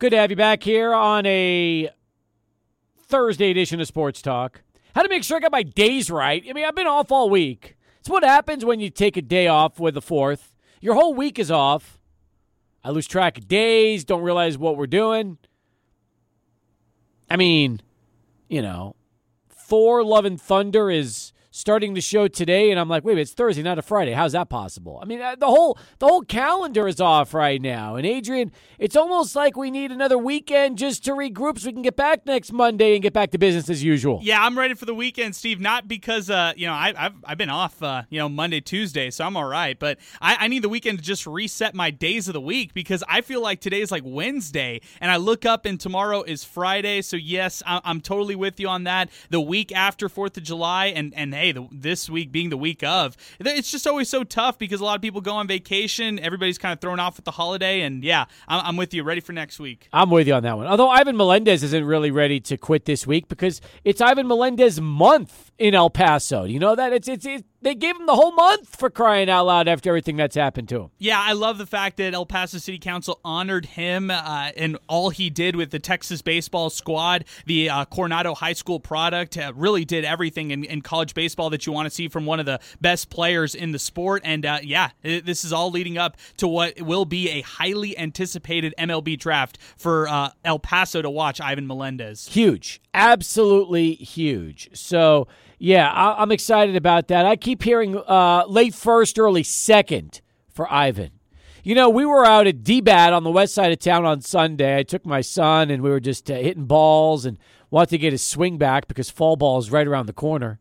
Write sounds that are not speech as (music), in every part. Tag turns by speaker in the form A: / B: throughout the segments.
A: Good to have you back here on a Thursday edition of Sports Talk. How to make sure I got my days right. I mean, I've been off all week. It's what happens when you take a day off with the fourth. Your whole week is off. I lose track of days, don't realize what we're doing. I mean, you know, Thor Love and Thunder is starting the show today and I'm like, wait, it's Thursday, not a Friday. How's that possible? I mean, uh, the whole the whole calendar is off right now. And Adrian, it's almost like we need another weekend just to regroup so we can get back next Monday and get back to business as usual.
B: Yeah, I'm ready for the weekend, Steve. Not because uh, you know I, have I've been off, uh, you know, Monday, Tuesday, so I'm all right. But I, I need the weekend to just reset my days of the week because I feel like today is like Wednesday, and I look up and tomorrow is Friday. So yes, I, I'm totally with you on that. The week after Fourth of July, and and hey, the, this week being the week of, it's just always so tough because a lot of people go on vacation. Everybody's kind of thrown off with the holiday, and yeah, I'm, I'm with you. Ready for next week?
A: I'm with you on that one. Although Ivan Melendez isn't really ready to quit this week because it's Ivan Melendez month in El Paso. You know that it's it's, it's they gave him the whole month for crying out loud after everything that's happened to him.
B: Yeah, I love the fact that El Paso City Council honored him uh, and all he did with the Texas baseball squad. The uh, Coronado High School product uh, really did everything in, in, college baseball that you want to see from one of the best players in the sport. And uh, yeah, it, this is all leading up to what will be a highly anticipated MLB draft for uh, El Paso to watch Ivan Melendez.
A: Huge, absolutely huge. So yeah, I- am excited about that. I keep hearing uh, late first, early second for Ivan. You know, we were out at DBAT on the west side of town on Sunday. I took my son and we were just uh, hitting balls and wanted to get his swing back because fall ball is right around the corner.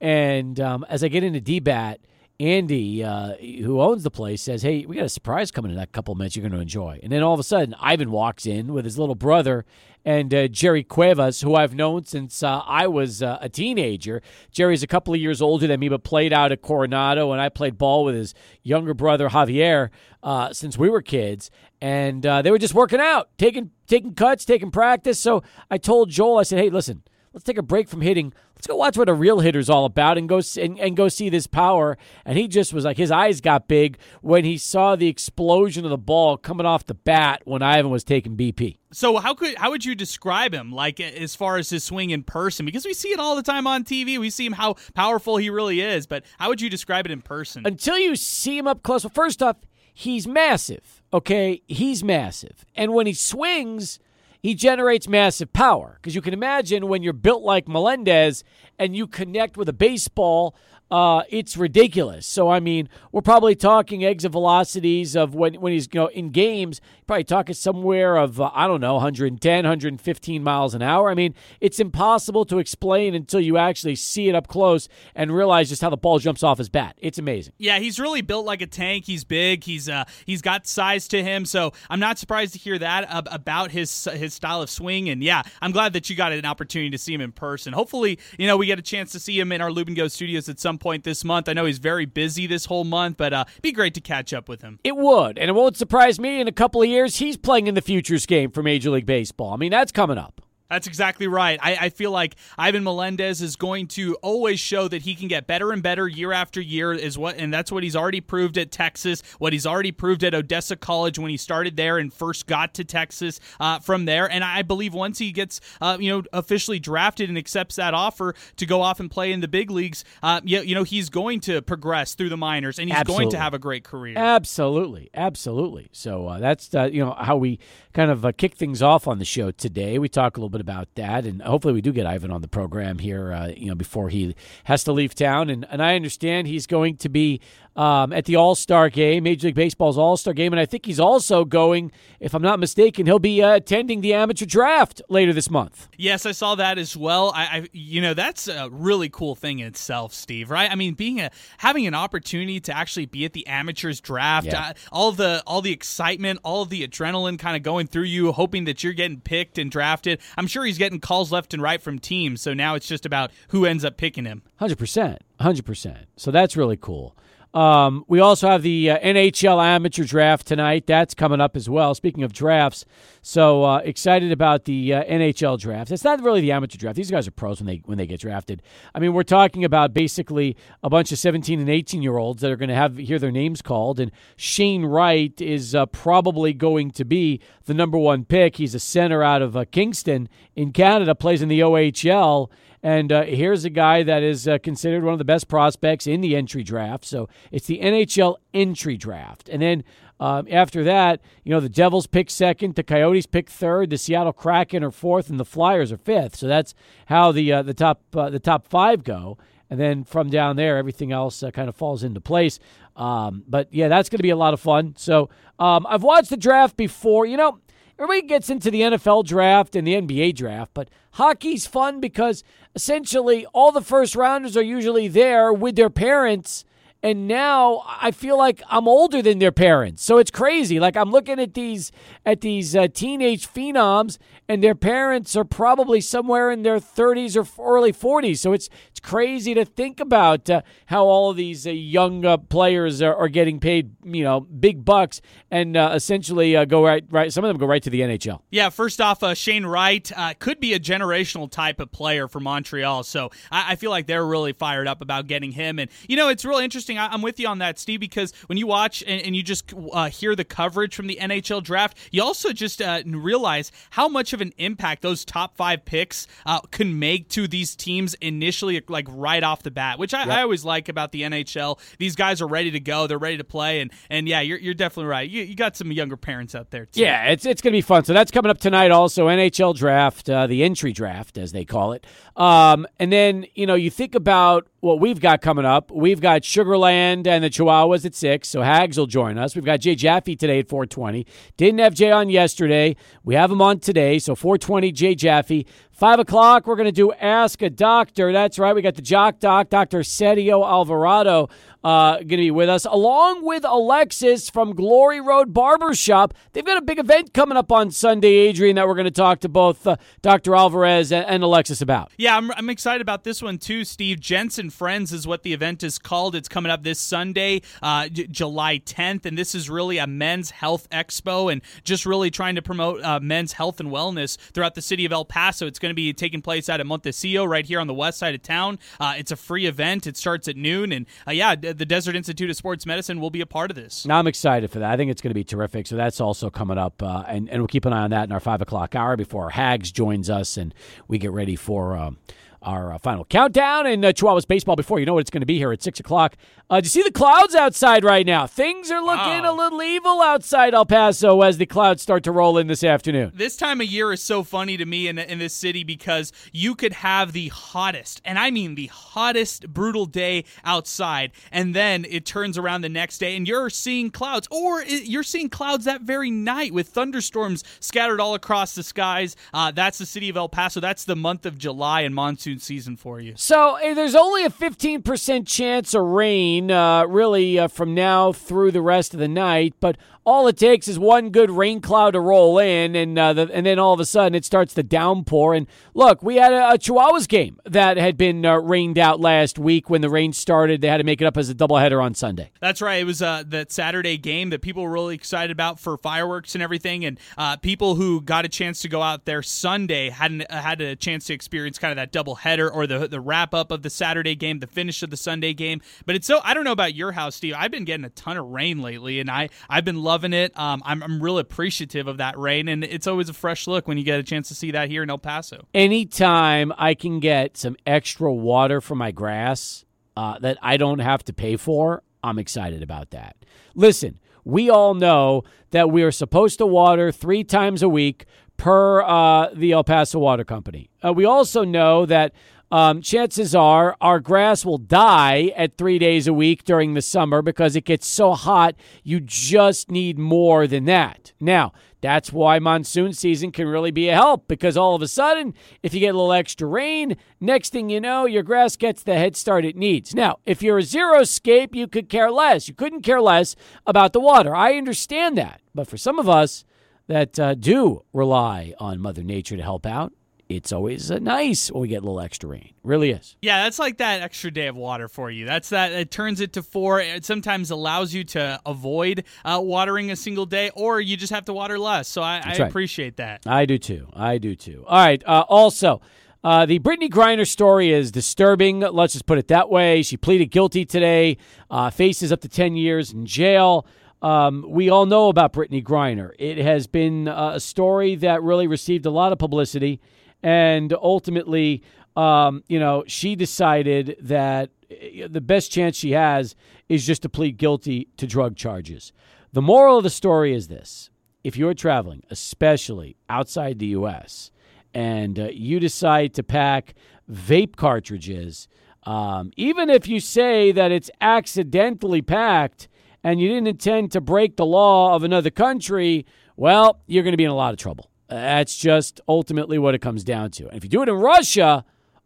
A: And um, as I get into DBAT, Andy, uh, who owns the place, says, "Hey, we got a surprise coming in that couple minutes. You're going to enjoy." And then all of a sudden, Ivan walks in with his little brother and uh, Jerry Cuevas, who I've known since uh, I was uh, a teenager. Jerry's a couple of years older than me, but played out at Coronado, and I played ball with his younger brother Javier uh, since we were kids. And uh, they were just working out, taking taking cuts, taking practice. So I told Joel, I said, "Hey, listen." Let's take a break from hitting. Let's go watch what a real hitter's all about and go and, and go see this power. And he just was like his eyes got big when he saw the explosion of the ball coming off the bat when Ivan was taking BP.
B: So how could how would you describe him like as far as his swing in person? Because we see it all the time on TV. We see him how powerful he really is, but how would you describe it in person?
A: Until you see him up close. Well, first off, he's massive. Okay, he's massive, and when he swings he generates massive power. Because you can imagine when you're built like Melendez and you connect with a baseball, uh, it's ridiculous. So I mean, we're probably talking exit velocities of when when he's you know in games, probably talking somewhere of uh, I don't know, 110, 115 miles an hour. I mean, it's impossible to explain until you actually see it up close and realize just how the ball jumps off his bat. It's amazing.
B: Yeah, he's really built like a tank. He's big. He's uh he's got size to him. So I'm not surprised to hear that about his his style of swing. And yeah, I'm glad that you got an opportunity to see him in person. Hopefully, you know, we get a chance to see him in our Lubin Go studios at some point this month. I know he's very busy this whole month, but uh, be great to catch up with him.
A: It would, and it won't surprise me in a couple of years he's playing in the futures game for Major League Baseball. I mean, that's coming up.
B: That's exactly right. I, I, feel like Ivan Melendez is going to always show that he can get better and better year after year. Is what, and that's what he's already proved at Texas. What he's already proved at Odessa College when he started there and first got to Texas uh, from there. And I believe once he gets, uh, you know, officially drafted and accepts that offer to go off and play in the big leagues, uh, you, you know, he's going to progress through the minors and he's absolutely. going to have a great career.
A: Absolutely, absolutely. So uh, that's uh, you know how we kind of uh, kick things off on the show today. We talk a little bit bit about that, and hopefully we do get Ivan on the program here. Uh, you know, before he has to leave town, and and I understand he's going to be um, at the All Star game, Major League Baseball's All Star game, and I think he's also going, if I'm not mistaken, he'll be uh, attending the amateur draft later this month.
B: Yes, I saw that as well. I, I, you know, that's a really cool thing in itself, Steve. Right? I mean, being a having an opportunity to actually be at the amateurs draft, yeah. uh, all the all the excitement, all the adrenaline kind of going through you, hoping that you're getting picked and drafted. I'm sure he's getting calls left and right from teams. So now it's just about who ends up picking him.
A: Hundred percent, hundred percent. So that's really cool. Um, we also have the uh, NHL amateur draft tonight. That's coming up as well. Speaking of drafts, so uh, excited about the uh, NHL draft. It's not really the amateur draft. These guys are pros when they when they get drafted. I mean, we're talking about basically a bunch of 17 and 18 year olds that are going to have hear their names called. And Shane Wright is uh, probably going to be the number one pick. He's a center out of uh, Kingston in Canada, plays in the OHL and uh, here's a guy that is uh, considered one of the best prospects in the entry draft. So it's the NHL entry draft. And then um, after that, you know, the Devils pick second, the Coyotes pick third, the Seattle Kraken are fourth, and the Flyers are fifth. So that's how the uh, the top uh, the top five go. And then from down there, everything else uh, kind of falls into place. Um, but yeah, that's going to be a lot of fun. So um, I've watched the draft before. You know, everybody gets into the NFL draft and the NBA draft, but hockey's fun because essentially all the first rounders are usually there with their parents and now I feel like I'm older than their parents. So it's crazy. Like I'm looking at these at these uh, teenage phenoms, and their parents are probably somewhere in their 30s or early 40s. So it's it's crazy to think about uh, how all of these uh, young uh, players are, are, getting paid, you know, big bucks, and uh, essentially uh, go right right. Some of them go right to the NHL.
B: Yeah. First off, Shane Wright could be a generational type of player for Montreal. So I, I feel like they're really fired up about getting him. And you know, it's really interesting interesting. I, am with you on that, Steve, because when you watch and, and you just uh, hear the coverage from the NHL draft, you also just uh, realize how much of an impact those top five picks uh, can make to these teams initially, like right off the bat, which I, yep. I, always like about the NHL. These guys are ready to go, they're ready to play, and and yeah, you're, you're definitely right. You, you got some younger parents out there, too.
A: Yeah, it's it's gonna be fun. So that's coming up tonight. Also, NHL draft, uh, the entry draft, as they call it. Um, and then you know you think about what we've got coming up. We've got Sugar Land and the Chihuahuas at six, so Hags will join us. We've got Jay Jaffe today at four twenty. Didn't have Jay on yesterday. We have him on today, so four twenty Jay Jaffe. Five o'clock, we're going to do Ask a Doctor. That's right. We got the Jock Doc, Dr. Sergio Alvarado, uh, going to be with us, along with Alexis from Glory Road Barbershop. They've got a big event coming up on Sunday, Adrian, that we're going to talk to both uh, Dr. Alvarez and, Alexis about.
B: Yeah, I'm, I'm excited about this one too, Steve. Gents & Friends is what the event is called. It's coming up this Sunday, uh, J- July 10th, and this is really a men's health expo and just really trying to promote uh, men's health and wellness throughout the city of El Paso. It's going going to be taking place out at Montecillo, right here on the west side of town. Uh, it's a free event. It starts at noon, and uh, yeah, the Desert Institute of Sports Medicine will be a part of this.
A: Now I'm excited for that. I think it's going to be terrific. So that's also coming up, uh, and and we'll keep an eye on that in our five o'clock hour before Hags joins us, and we get ready for. Um, our uh, final countdown and uh, Chihuahuas baseball before you know what it's going to be here at 6 o'clock. Uh, do you see the clouds outside right now? Things are looking wow. a little evil outside El Paso as the clouds start to roll in this afternoon.
B: This time of year is so funny to me in, in this city because you could have the hottest, and I mean the hottest, brutal day outside, and then it turns around the next day and you're seeing clouds, or you're seeing clouds that very night with thunderstorms scattered all across the skies. Uh, that's the city of El Paso. That's the month of July and monsoon monsoon season for you.
A: So uh, there's only a 15% chance of rain, uh, really, uh, from now through the rest of the night. But all it takes is one good rain cloud to roll in, and uh, the, and then all of a sudden it starts to downpour. And look, we had a, a Chihuahuas game that had been uh, rained out last week when the rain started. They had to make it up as a doubleheader on Sunday.
B: That's right. It was uh, that Saturday game that people were really excited about for fireworks and everything, and uh, people who got a chance to go out there Sunday hadn't uh, had a chance to experience kind of that doubleheader or the the wrap up of the Saturday game, the finish of the Sunday game. But it's so I don't know about your house, Steve. I've been getting a ton of rain lately, and I I've been loving it. Um, I'm, I'm really appreciative of that rain, and it's always a fresh look when you get a chance to see that here in El Paso.
A: Anytime I can get some extra water for my grass uh, that I don't have to pay for, I'm excited about that. Listen, we all know that we are supposed to water three times a week per uh, the El Paso Water Company. Uh, we also know that um, chances are our grass will die at three days a week during the summer because it gets so hot. You just need more than that. Now, that's why monsoon season can really be a help because all of a sudden, if you get a little extra rain, next thing you know, your grass gets the head start it needs. Now, if you're a zero scape, you could care less. You couldn't care less about the water. I understand that. But for some of us that uh, do rely on Mother Nature to help out, it's always uh, nice when we get a little extra rain. Really is.
B: Yeah, that's like that extra day of water for you. That's that. It turns it to four. It sometimes allows you to avoid uh, watering a single day, or you just have to water less. So I, I
A: right.
B: appreciate that.
A: I do too. I do too. All right. Uh, also, uh, the Brittney Griner story is disturbing. Let's just put it that way. She pleaded guilty today, uh, faces up to 10 years in jail. Um, we all know about Brittney Griner. It has been uh, a story that really received a lot of publicity, and ultimately, um, you know, she decided that uh, the best chance she has is just to plead guilty to drug charges. The moral of the story is this if you're traveling, especially outside the U.S., and uh, you decide to pack vape cartridges, um, even if you say that it's accidentally packed and you didn't intend to break the law of another country, well, you're going to be in a lot of trouble. That's just ultimately what it comes down to. And if you do it in Russia,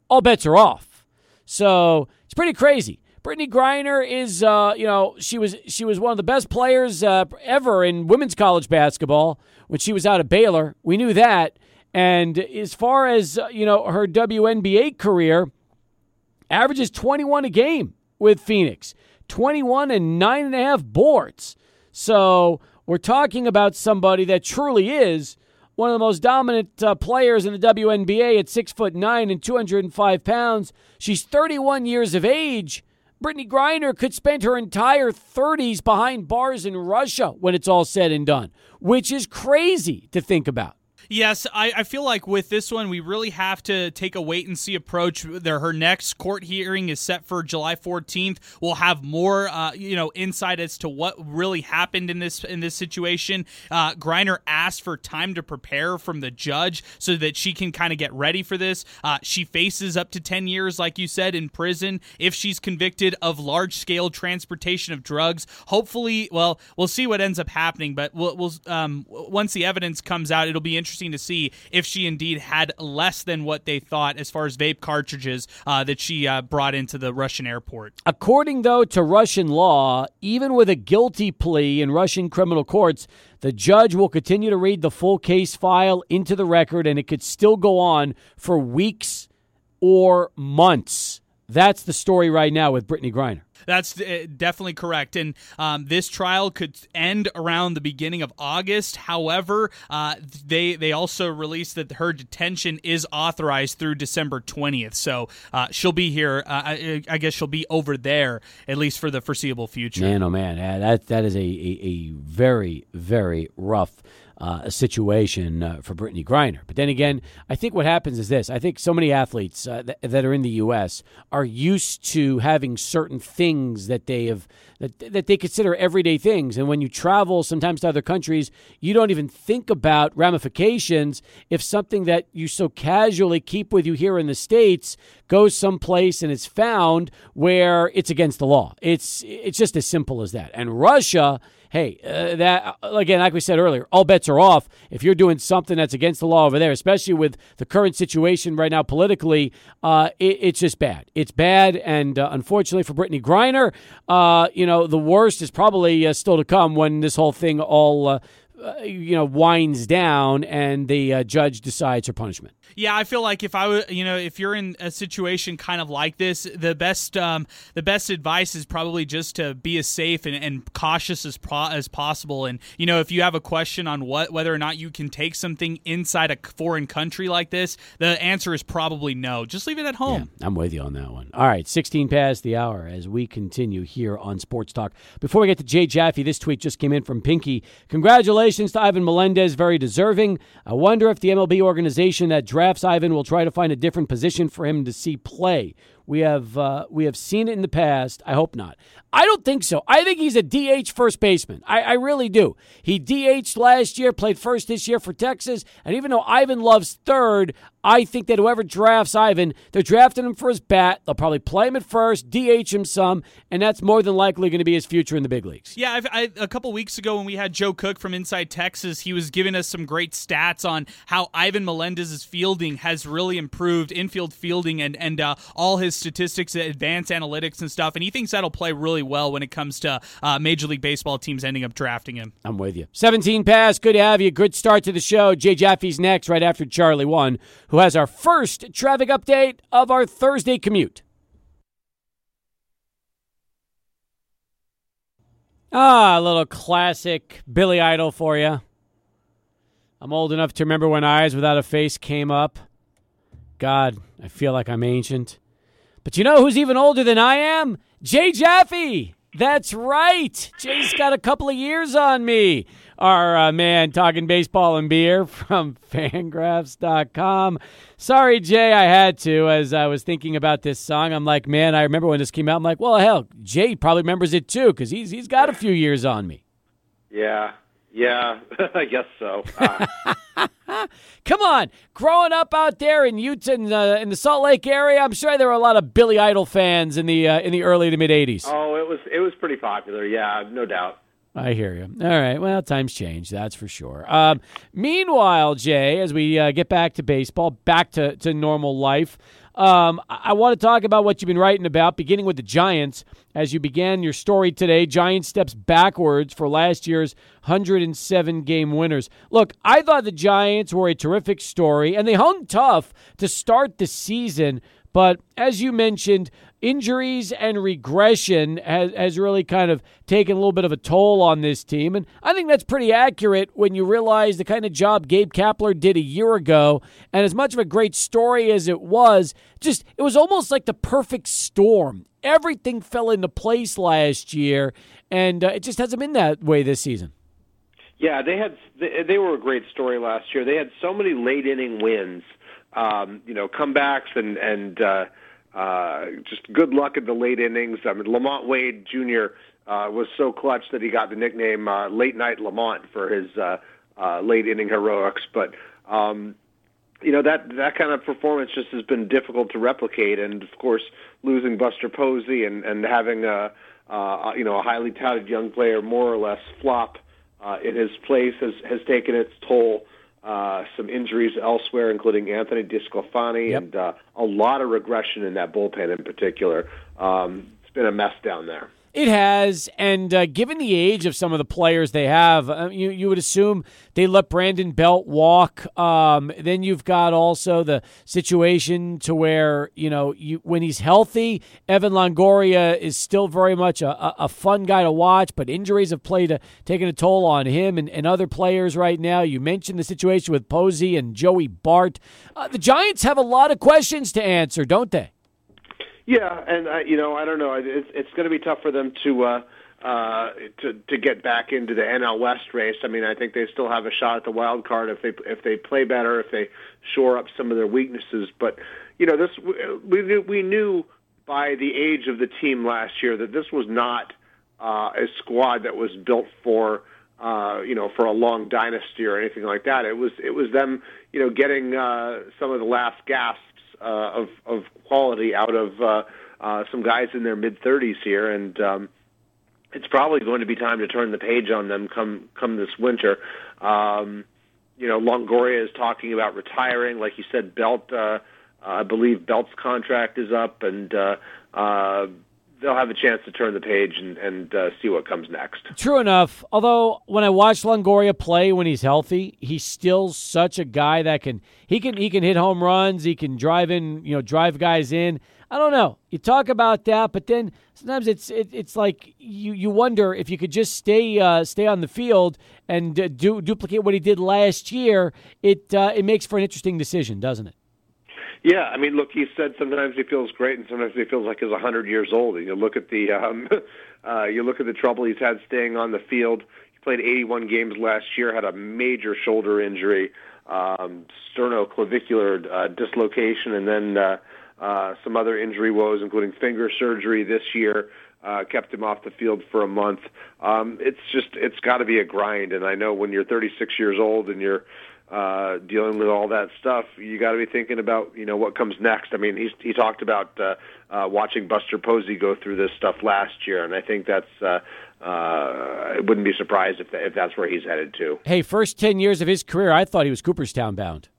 A: all bets are off. So it's pretty crazy. Brittney Griner is, uh, you know, she was she was one of the best players uh, ever in women's college basketball when she was out of Baylor. We knew that. And as far as uh, you know, her WNBA career averages 21 a game with Phoenix, 21 and nine and a half boards. So we're talking about somebody that truly is one of the most dominant uh, players in the WNBA at six foot nine and 205 pounds. She's 31 years of age. Brittney Griner could spend her entire 30s behind bars in Russia when it's all said and done, which is crazy to think about.
B: Yes, I, I feel like with this one, we really have to take a wait and see approach. There, her next court hearing is set for July 14th. We'll have more, uh, you know, insight as to what really happened in this in this situation. Uh, Griner asked for time to prepare from the judge so that she can kind of get ready for this. Uh, she faces up to 10 years, like you said, in prison if she's convicted of large scale transportation of drugs. Hopefully, well, we'll see what ends up happening, but we'll, we'll um, once the evidence comes out, it'll be interesting interesting to see if she indeed had less than what they thought as far as vape cartridges uh, that she uh, brought into the Russian airport.
A: According, though, to Russian law, even with a guilty plea in Russian criminal courts, the judge will continue to read the full case file into the record, and it could still go on for weeks or months. That's the story right now with Brittney Griner.
B: That's uh, definitely correct. And um, this trial could end around the beginning of August. However, uh, they they also released that her detention is authorized through December 20th. So uh, she'll be here. Uh, I, I, guess she'll be over there at least for the foreseeable future.
A: Man, oh man, that that is a, a, a very very rough uh, a situation uh, for Brittney Griner. But then again, I think what happens is this: I think so many athletes uh, th- that are in the U.S. are used to having certain things that they have that that they consider everyday things, and when you travel sometimes to other countries, you don't even think about ramifications if something that you so casually keep with you here in the states goes someplace and it's found where it's against the law. It's it's just as simple as that. And Russia hey, uh, that uh, again, like we said earlier, all bets are off if you're doing something that's against the law over there, especially with the current situation right now politically. Uh, it, it's just bad. It's bad, and uh, unfortunately for Brittney Griner, uh, you know, the worst is probably uh, still to come when this whole thing all you know winds down and the judge decides her punishment.
B: Yeah, I feel like if I would, you know, if you're in a situation kind of like this, the best um, the best advice is probably just to be as safe and, and cautious as pro- as possible. And you know, if you have a question on what whether or not you can take something inside a foreign country like this, the answer is probably no. Just leave it at home.
A: Yeah, I'm with you on that one. All right, 16 past the hour as we continue here on Sports Talk. Before we get to Jay Jaffe, this tweet just came in from Pinky. Congratulations to Ivan Melendez, very deserving. I wonder if the MLB organization that drafts Ivan will try to find a different position for him to see play. We have uh, we have seen it in the past. I hope not. I don't think so. I think he's a DH first baseman. I, I really do. He DH last year, played first this year for Texas, and even though Ivan loves third, I think that whoever drafts Ivan, they're drafting him for his bat. They'll probably play him at first, DH him some, and that's more than likely going to be his future in the big leagues.
B: Yeah, I've, I, a couple weeks ago when we had Joe Cook from Inside Texas, he was giving us some great stats on how Ivan Melendez's fielding has really improved, infield fielding, and and uh, all his statistics, advanced analytics, and stuff, and he thinks that'll play really well when it comes to uh, Major League Baseball teams ending up drafting him.
A: I'm with you. 17 pass. Good to have you. Good start to the show. Jay Jaffe's next, right after Charlie One, who has our first traffic update of our Thursday commute. Ah, a little classic Billy Idol for you. I'm old enough to remember when Eyes Without a Face came up. God, I feel like I'm ancient. But you know who's even older than I am? Jay Jaffe. That's right. Jay's got a couple of years on me. Our uh, man talking baseball and beer from (laughs) fangraphs.com. Sorry, Jay, I had to as I was thinking about this song. I'm like, man, I remember when this came out. I'm like, well, hell, Jay probably remembers it too because he's, he's got a few years on me.
C: Yeah, yeah, (laughs) I guess so. Uh. (laughs)
A: Come on, growing up out there in Utah, in the, in the, Salt Lake area, I'm sure there were a lot of Billy Idol fans in the uh, in the early to mid '80s.
C: Oh, it was it was pretty popular. Yeah, no doubt.
A: I hear you. All right. Well, times change. That's for sure. Um, meanwhile, Jay, as we uh, get back to baseball, back to, to normal life, um, I, want to talk about what you've been writing about, beginning with the Giants. As you began your story today, Giants steps backwards for last year's 107 game winners. Look, I thought the Giants were a terrific story, and they hung tough to start the season. But as you mentioned, injuries and regression has, has really kind of taken a little bit of a toll on this team. And I think that's pretty accurate when you realize the kind of job Gabe Kapler did a year ago. And as much of a great story as it was, just it was almost like the perfect storm. Everything fell into place last year, and uh, it just hasn't been that way this season.
C: Yeah, they had they, were a great story last year. They had so many late inning wins, um, you know, comebacks and and uh, uh, just good luck in the late innings. I mean, LaMonte Wade Jr. Uh, was so clutch that he got the nickname uh, Late Night Lamont for his uh, uh, late inning heroics. But um, you know that that kind of performance just has been difficult to replicate. And of course, losing Buster Posey and and having a uh, you know a highly touted young player more or less flop uh, in his place has has taken its toll uh, some injuries elsewhere, including Anthony DeSclafani, yep. and uh, a lot of regression in that bullpen in particular. Um, it's been a mess down there.
A: It has, and uh, given the age of some of the players they have, uh, you you would assume they let Brandon Belt walk. Um, then you've got also the situation to where you know you, when he's healthy, Evan Longoria is still very much a, a, a fun guy to watch, but injuries have played a, taken a toll on him and, and other players right now. You mentioned the situation with Posey and Joey Bart. Uh, the Giants have a lot of questions to answer, don't they?
C: Yeah, and uh, you know, I don't know. It's it's going to be tough for them to uh, uh, to to get back into the NL West race. I mean, I think they still have a shot at the wild card if they if they play better, if they shore up some of their weaknesses. But you know, this we knew, we knew by the age of the team last year that this was not uh, a squad that was built for uh, you know for a long dynasty or anything like that. It was it was them you know getting uh, some of the last gasps uh, of of quality out of uh, uh, some guys in their mid 30s here, and um, it's probably going to be time to turn the page on them come come this winter. Um, you know, Longoria is talking about retiring. Like you said, Belt. Uh, I believe Belt's contract is up, and uh, uh, they'll have a chance to turn the page and, and uh, see what comes next.
A: True enough. Although when I watch Longoria play when he's healthy, he's still such a guy that can he can he can hit home runs. He can drive in you know drive guys in. I don't know. You talk about that, but then sometimes it's it, it's like you, you wonder if you could just stay uh, stay on the field and uh, do duplicate what he did last year. It uh, it makes for an interesting decision, doesn't it?
C: Yeah, I mean, look, he said sometimes he feels great, and sometimes he feels like he's a hundred years old. And you look at the um, (laughs) uh, you look at the trouble he's had staying on the field. He played 81 games last year, had a major shoulder injury, um, sternoclavicular uh, dislocation, and then uh, uh, some other injury woes, including finger surgery this year. Uh, kept him off the field for a month. Um, it's just it's got to be a grind, and I know when you're 36 years old and you're uh, dealing with all that stuff, you got to be thinking about you know what comes next. I mean, he's, he talked about uh, uh, watching Buster Posey go through this stuff last year, and I think that's. Uh, uh, I wouldn't be surprised if, if that's where he's headed to.
A: Hey, first ten years of his career, I thought he was Cooperstown bound.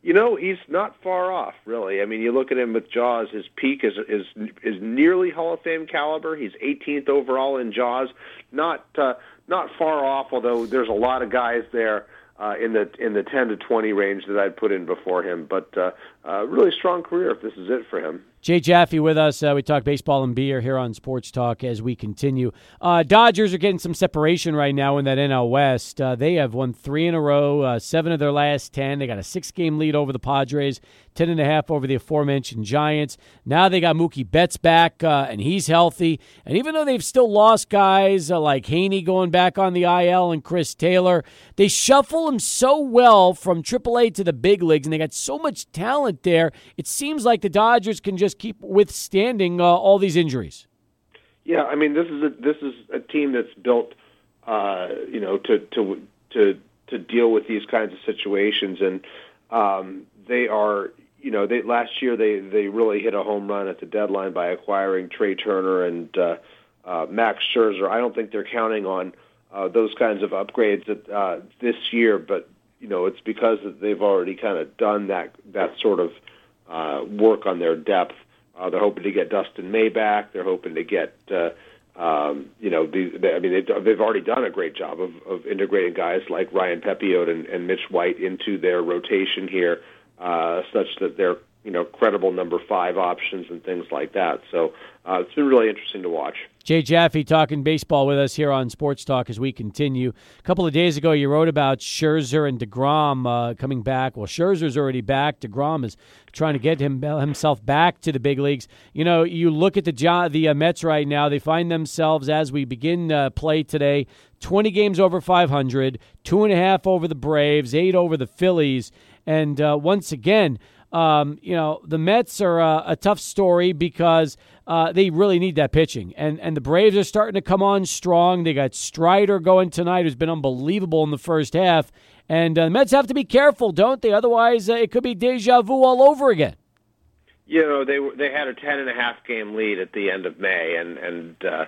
C: You know, he's not far off, really. I mean, you look at him with JAWS. His peak is is is nearly Hall of Fame caliber. He's 18th overall in JAWS. Not uh, not far off, although there's a lot of guys there uh, in the in the 10 to 20 range that I'd put in before him. But uh, uh, really strong career if this is it for him.
A: Jay Jaffe with us. Uh, we talk baseball and beer here on Sports Talk as we continue. Uh, Dodgers are getting some separation right now in that NL West. They have won three in a row, seven of their last ten. They got a six-game lead over the Padres, ten and a half over the aforementioned Giants. Now they got Mookie Betts back, uh, and he's healthy. And even though they've still lost guys uh, like Heaney going back on the IL and Chris Taylor, they shuffle them so well from AAA to the big leagues, and they got so much talent there. It seems like the Dodgers can just keep withstanding uh, all these injuries.
C: Yeah, I mean this is a this is a team that's built, uh, you know, to to to to deal with these kinds of situations, and um, they are, you know, they last year they they really hit a home run at the deadline by acquiring Trea Turner and uh, uh, Max Scherzer. I don't think they're counting on uh, those kinds of upgrades uh, this year, but you know, it's because they've already kind of done that that sort of uh, work on their depth. Uh, they're hoping to get Dustin May back. They're hoping to get, uh, um, you know, the, the, I mean, they've, they've already done a great job of, of integrating guys like Ryan Pepiot and, and Mitch White into their rotation here, such that they're, you know, credible number five options and things like that. So uh, it's been really interesting to watch.
A: Jay Jaffe talking baseball with us here on Sports Talk as we continue. A couple of days ago, you wrote about Scherzer and DeGrom uh, coming back. Well, Scherzer's already back. DeGrom is trying to get him himself back to the big leagues. You know, you look at the the uh, Mets right now. They find themselves as we begin uh, play today, 20 games over 500, two and a half over the Braves, eight over the Phillies, and uh, once again. Um, you know, the Mets are a, a tough story because uh, they really need that pitching. And and the Braves are starting to come on strong. They got Strider going tonight, who's been unbelievable in the first half. And uh, the Mets have to be careful, don't they? Otherwise, uh, it could be deja vu all over again.
C: You know, they they had a ten and a half game lead at the end of May, and and uh,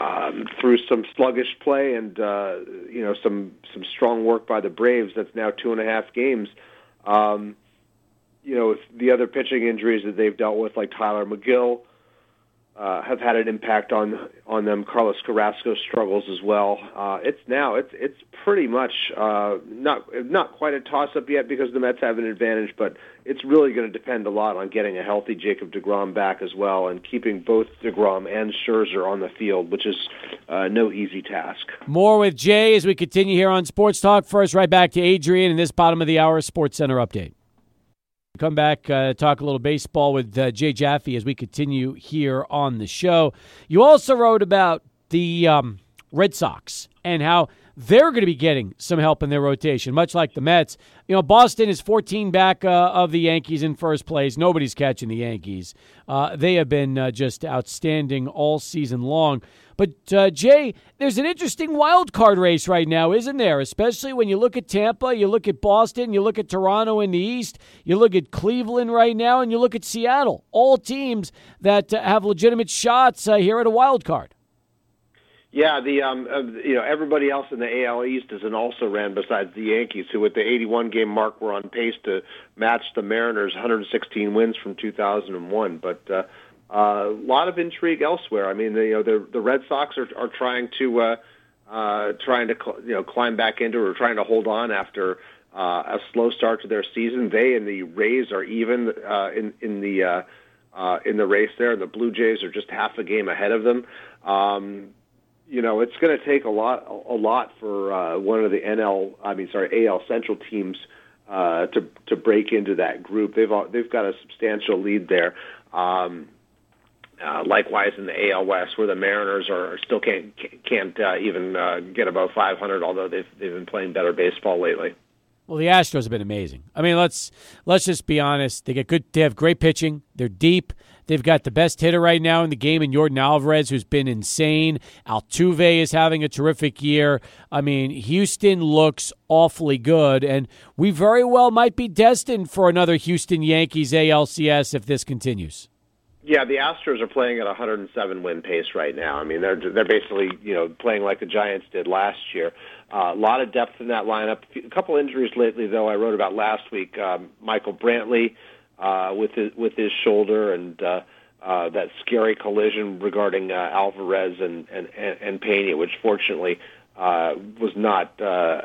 C: um, through some sluggish play and uh, you know some some strong work by the Braves, that's now two and a half games. Um, you know, the other pitching injuries that they've dealt with, like Tyler Megill, uh, have had an impact on on them. Carlos Carrasco struggles as well. Uh, it's now it's it's pretty much uh, not not quite a toss up yet because the Mets have an advantage, but it's really going to depend a lot on getting a healthy Jacob Degrom back as well and keeping both Degrom and Scherzer on the field, which is uh, no easy task.
A: More with Jay as we continue here on Sports Talk. First, right back to Adrian in this bottom of the hour Sports Center update. Come back, uh, talk a little baseball with uh, Jay Jaffe as we continue here on the show. You also wrote about the um, Red Sox and how they're going to be getting some help in their rotation, much like the Mets. You know, Boston is 14 back uh, of the Yankees in first place. Nobody's catching the Yankees. Uh, they have been uh, just outstanding all season long. But uh, Jay, there's an interesting wild card race right now, isn't there? Especially when you look at Tampa, you look at Boston, you look at Toronto in the East, you look at Cleveland right now, and you look at Seattle. All teams that uh, have legitimate shots uh, here at a wild card.
C: Yeah, the um, uh, you know everybody else in the AL East is an also ran besides the Yankees, who at the 81 game mark were on pace to match the Mariners' 116 wins from 2001. But uh, a lot of intrigue elsewhere. I mean, the, you know, the the Red Sox are are trying to uh, uh, trying to you know climb back into or trying to hold on after uh, a slow start to their season. They and the Rays are even uh, in in the uh, uh, in the race there. The Blue Jays are just half a game ahead of them. Um, you know, it's going to take a lot, a lot for uh, one of the NL, I mean, sorry, AL Central teams uh, to to break into that group. They've they've got a substantial lead there. Um, uh, likewise in the AL West, where the Mariners are still can't can't uh, even uh, get above 500, although they've they've been playing better baseball lately.
A: Well, the Astros have been amazing. I mean, let's let's just be honest. They get good. They have great pitching. They're deep. They've got the best hitter right now in the game in Yordan Alvarez, who's been insane. Altuve is having a terrific year. I mean, Houston looks awfully good, and we very well might be destined for another Houston Yankees ALCS if this continues.
C: Yeah, the Astros are playing at a 107 win pace right now. I mean, they're they're basically you know playing like the Giants did last year. Uh, a lot of depth in that lineup. A couple injuries lately, though. I wrote about last week. Um, Michael Brantley uh, with his with his shoulder and uh, uh, that scary collision regarding uh, Alvarez and and and Pena, which fortunately uh, was not uh,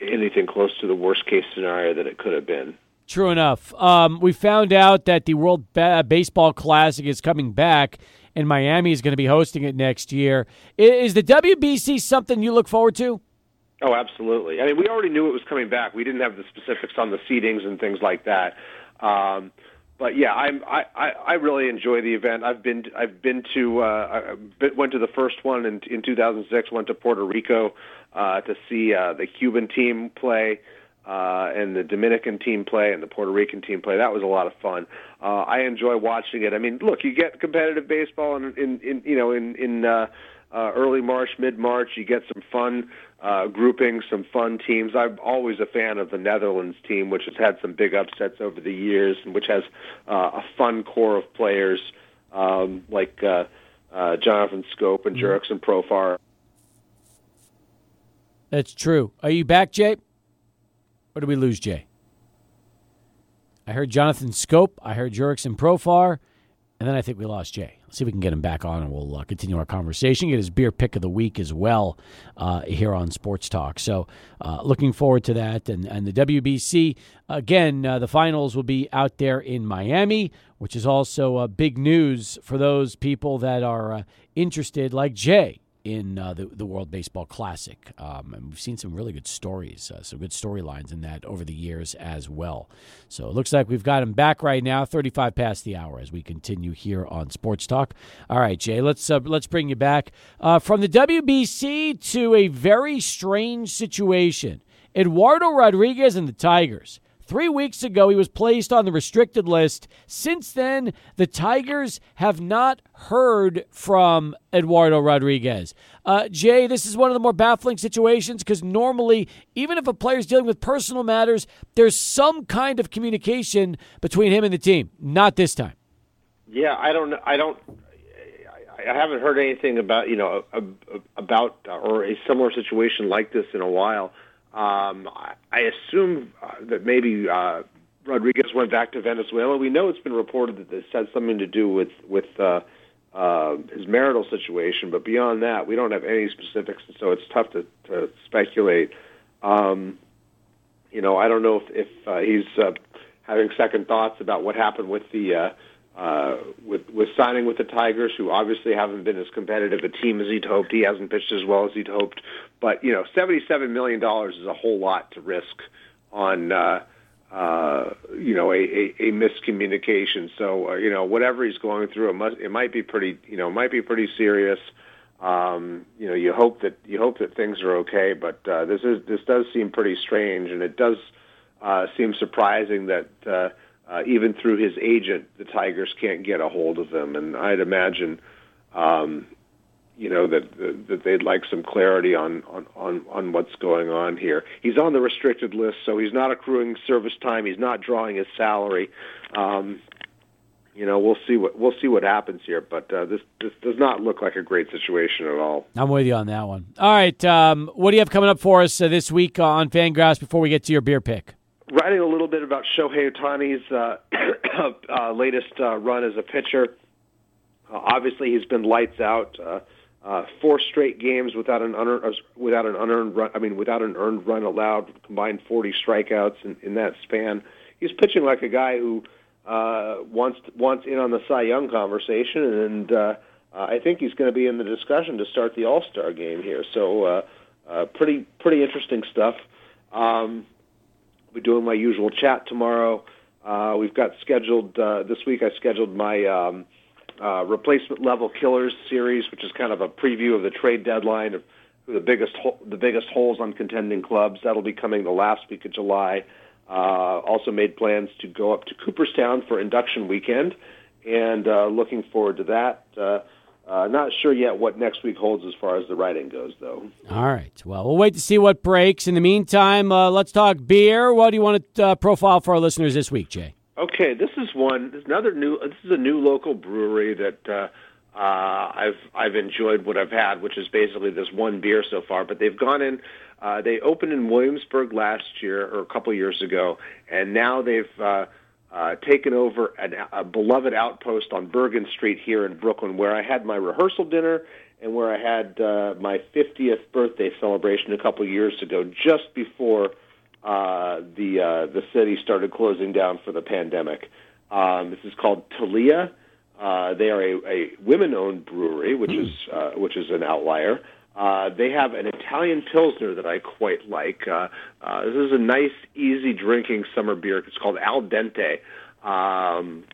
C: anything close to the worst case scenario that it could have been.
A: True enough. Um, we found out that the World ba- Baseball Classic is coming back, and Miami is going to be hosting it next year. Is the WBC something you look forward to?
C: Oh, absolutely. I mean, we already knew it was coming back. We didn't have the specifics on the seedings and things like that. Um, but yeah, I'm, I, I I really enjoy the event. I've been I've been to uh, I went to the first one in in 2006. Went to Puerto Rico uh, to see uh, the Cuban team play uh, and the Dominican team play and the Puerto Rican team play. That was a lot of fun. Uh, I enjoy watching it. I mean, look, you get competitive baseball in in, in you know in in uh, uh, early March, mid March. You get some fun uh, groupings, some fun teams. I'm always a fan of the Netherlands team, which has had some big upsets over the years, and which has uh, a fun core of players um, like uh, uh, Jonathan Schoop and mm-hmm. Jurickson Profar.
A: That's true. Are you back, Jay? Or did we lose Jay? I heard Jonathan Schoop. I heard Jurickson Profar. And then I think we lost Jay. Let's see if we can get him back on and we'll uh, continue our conversation. Get his beer pick of the week as well uh, here on Sports Talk. So, uh, looking forward to that. And, and the WBC, again, uh, the finals will be out there in Miami, which is also uh, big news for those people that are uh, interested, like Jay, in uh, the, the World Baseball Classic. Um, and we've seen some really good stories, uh, some good storylines in that over the years as well. So it looks like we've got him back right now, 35 past the hour as we continue here on Sports Talk. All right, Jay, let's, uh, let's bring you back. Uh, from the WBC to a very strange situation. Eduardo Rodriguez and the Tigers. Three weeks ago, he was placed on the restricted list. Since then, the Tigers have not heard from Eduardo Rodriguez. Uh, Jay, this is one of the more baffling situations because normally, even if a player is dealing with personal matters, there's some kind of communication between him and the team. Not this time.
C: Yeah, I don't. I don't. I haven't heard anything about you know about or a similar situation like this in a while. Um, I assume uh, that maybe uh, Rodriguez went back to Venezuela. We know it's been reported that this had something to do with with uh, uh, his marital situation, but beyond that, we don't have any specifics, and so it's tough to, to speculate. Um, you know, I don't know if, if uh, he's uh, having second thoughts about what happened with the uh, uh, with with signing with the Tigers, who obviously haven't been as competitive a team as he'd hoped. He hasn't pitched as well as he'd hoped. But you know, seventy-seven million dollars is a whole lot to risk on uh, uh, you know a, a, a miscommunication. So uh, you know, whatever he's going through, it must it might be pretty you know might be pretty serious. Um, you know, you hope that you hope that things are okay, but uh, this is this does seem pretty strange, and it does uh, seem surprising that. Uh, uh, even through his agent, the Tigers can't get a hold of him. And I'd imagine, um, you know, that that they'd like some clarity on, on on on what's going on here. He's on the restricted list, so he's not accruing service time. He's not drawing his salary. Um, you know, we'll see what we'll see what happens here, but uh, this this does not look like a great situation at all.
A: I'm with you on that one. All right, um, what do you have coming up for us uh, this week on Fangraphs before we get to your beer pick?
C: Writing a little bit about Shohei Ohtani's uh, (coughs) uh, latest uh, run as a pitcher. Uh, obviously, he's been lights out. Uh, uh, four straight games without an unearned, uh, without an unearned run. I mean, without an earned run allowed. Combined 40 strikeouts in, in that span. He's pitching like a guy who uh, wants wants in on the Cy Young conversation, and uh, uh, I think he's going to be in the discussion to start the All Star game here. So, uh, uh, pretty pretty interesting stuff. Um, be doing my usual chat tomorrow. Uh, we've got scheduled uh, this week. I scheduled my um, uh, replacement level killers series, which is kind of a preview of the trade deadline of the biggest ho- the biggest holes on contending clubs. That'll be coming the last week of July. Uh, also made plans to go up to Cooperstown for induction weekend, and uh, looking forward to that. Uh, uh, not sure yet what next week holds as far as the writing goes, though.
A: All right. Well, we'll wait to see what breaks. In the meantime, uh, let's talk beer. What do you want to uh, profile for our listeners this week, Jay?
C: Okay, this is one. This is another new. This is a new local brewery that uh, uh, I've I've enjoyed what I've had, which is basically this one beer so far. But they've gone in. Uh, they opened in Williamsburg last year or a couple years ago, and now they've uh, uh, taken over an, a beloved outpost on Bergen Street here in Brooklyn, where I had my rehearsal dinner and where I had uh, my 50th birthday celebration a couple years ago, just before uh, the uh, the city started closing down for the pandemic. Um, this is called Talea. Uh, they are a, a women-owned brewery, which is uh, which is an outlier. Uh, they have an Italian pilsner that I quite like. Uh, uh, this is a nice, easy drinking summer beer. It's called Al Dente. Um,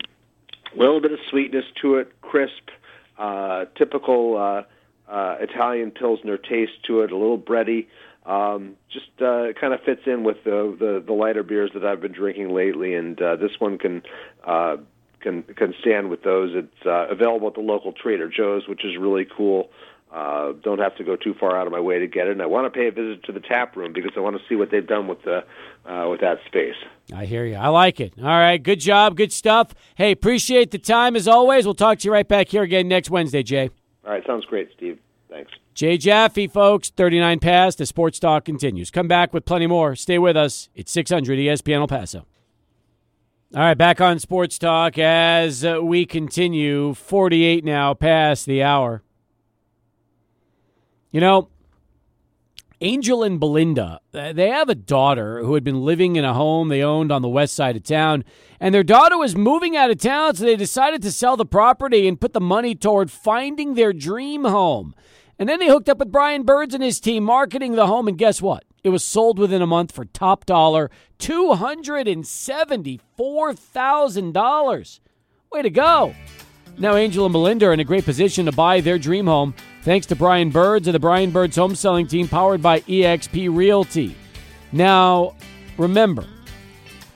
C: a little bit of sweetness to it, crisp, uh, typical uh, uh, Italian pilsner taste to it, a little bready. Um, just uh, kind of fits in with the, the the lighter beers that I've been drinking lately, and uh, this one can uh, can can stand with those. It's uh, available at the local Trader Joe's, which is really cool. Uh, don't have to go too far out of my way to get it. And I want to pay a visit to the tap room because I want to see what they've done with the uh, with that space.
A: I hear you. I like it. All right, good job, good stuff. Hey, appreciate the time as always. We'll talk to you right back here again next Wednesday, Jay.
C: All right, sounds great, Steve. Thanks.
A: Jay Jaffe, folks, 39 past. The sports talk continues. Come back with plenty more. Stay with us. It's 600 ESPN El Paso. All right, back on Sports Talk as uh, we continue. 48 now past the hour. You know, Angel and Belinda, they have a daughter who had been living in a home they owned on the west side of town, and their daughter was moving out of town, so they decided to sell the property and put the money toward finding their dream home. And then they hooked up with Brian Burds and his team marketing the home, and guess what? It was sold within a month for top dollar $274,000. Way to go! Now, Angel and Belinda are in a great position to buy their dream home thanks to Brian Burds and the Brian Burds home selling team powered by eXp Realty. Now, remember,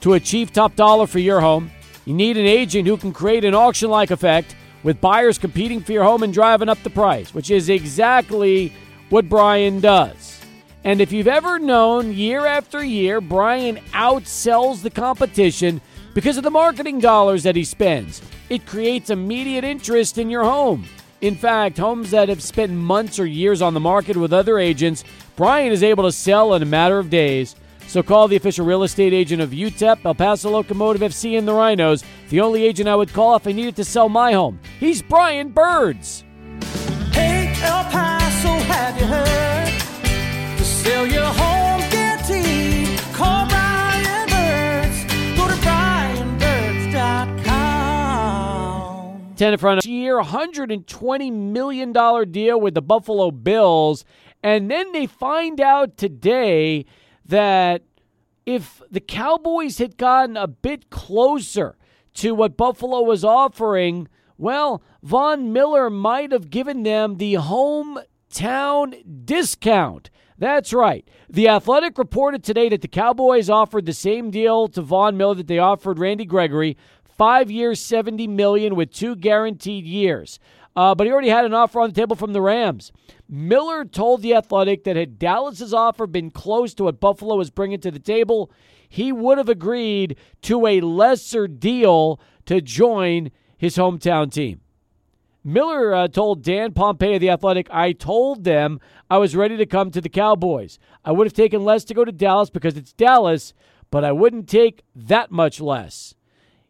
A: to achieve top dollar for your home, you need an agent who can create an auction like effect with buyers competing for your home and driving up the price, which is exactly what Brian does. And if you've ever known year after year, Brian outsells the competition because of the marketing dollars that he spends. It creates immediate interest in your home. In fact, homes that have spent months or years on the market with other agents, Brian is able to sell in a matter of days. So call the official real estate agent of UTEP, El Paso Locomotive FC, and the Rhinos. The only agent I would call if I needed to sell my home. He's Brian Burds.
D: Hey, El Paso, have you heard? To sell your home, brianburds.com.
A: 10 in front of year, $120 million deal with the Buffalo Bills. And then they find out today that if the Cowboys had gotten a bit closer to what Buffalo was offering, well, Von Miller might have given them the hometown discount. That's right. The Athletic reported today that the Cowboys offered the same deal to Von Miller that they offered Randy Gregory, five years, seventy million with two guaranteed years. Uh, but he already had an offer on the table from the Rams. Miller told the Athletic that had Dallas's offer been close to what Buffalo was bringing to the table, he would have agreed to a lesser deal to join his hometown team. Miller uh, told Dan Pompei of the Athletic, I told them I was ready to come to the Cowboys. I would have taken less to go to Dallas because it's Dallas, but I wouldn't take that much less.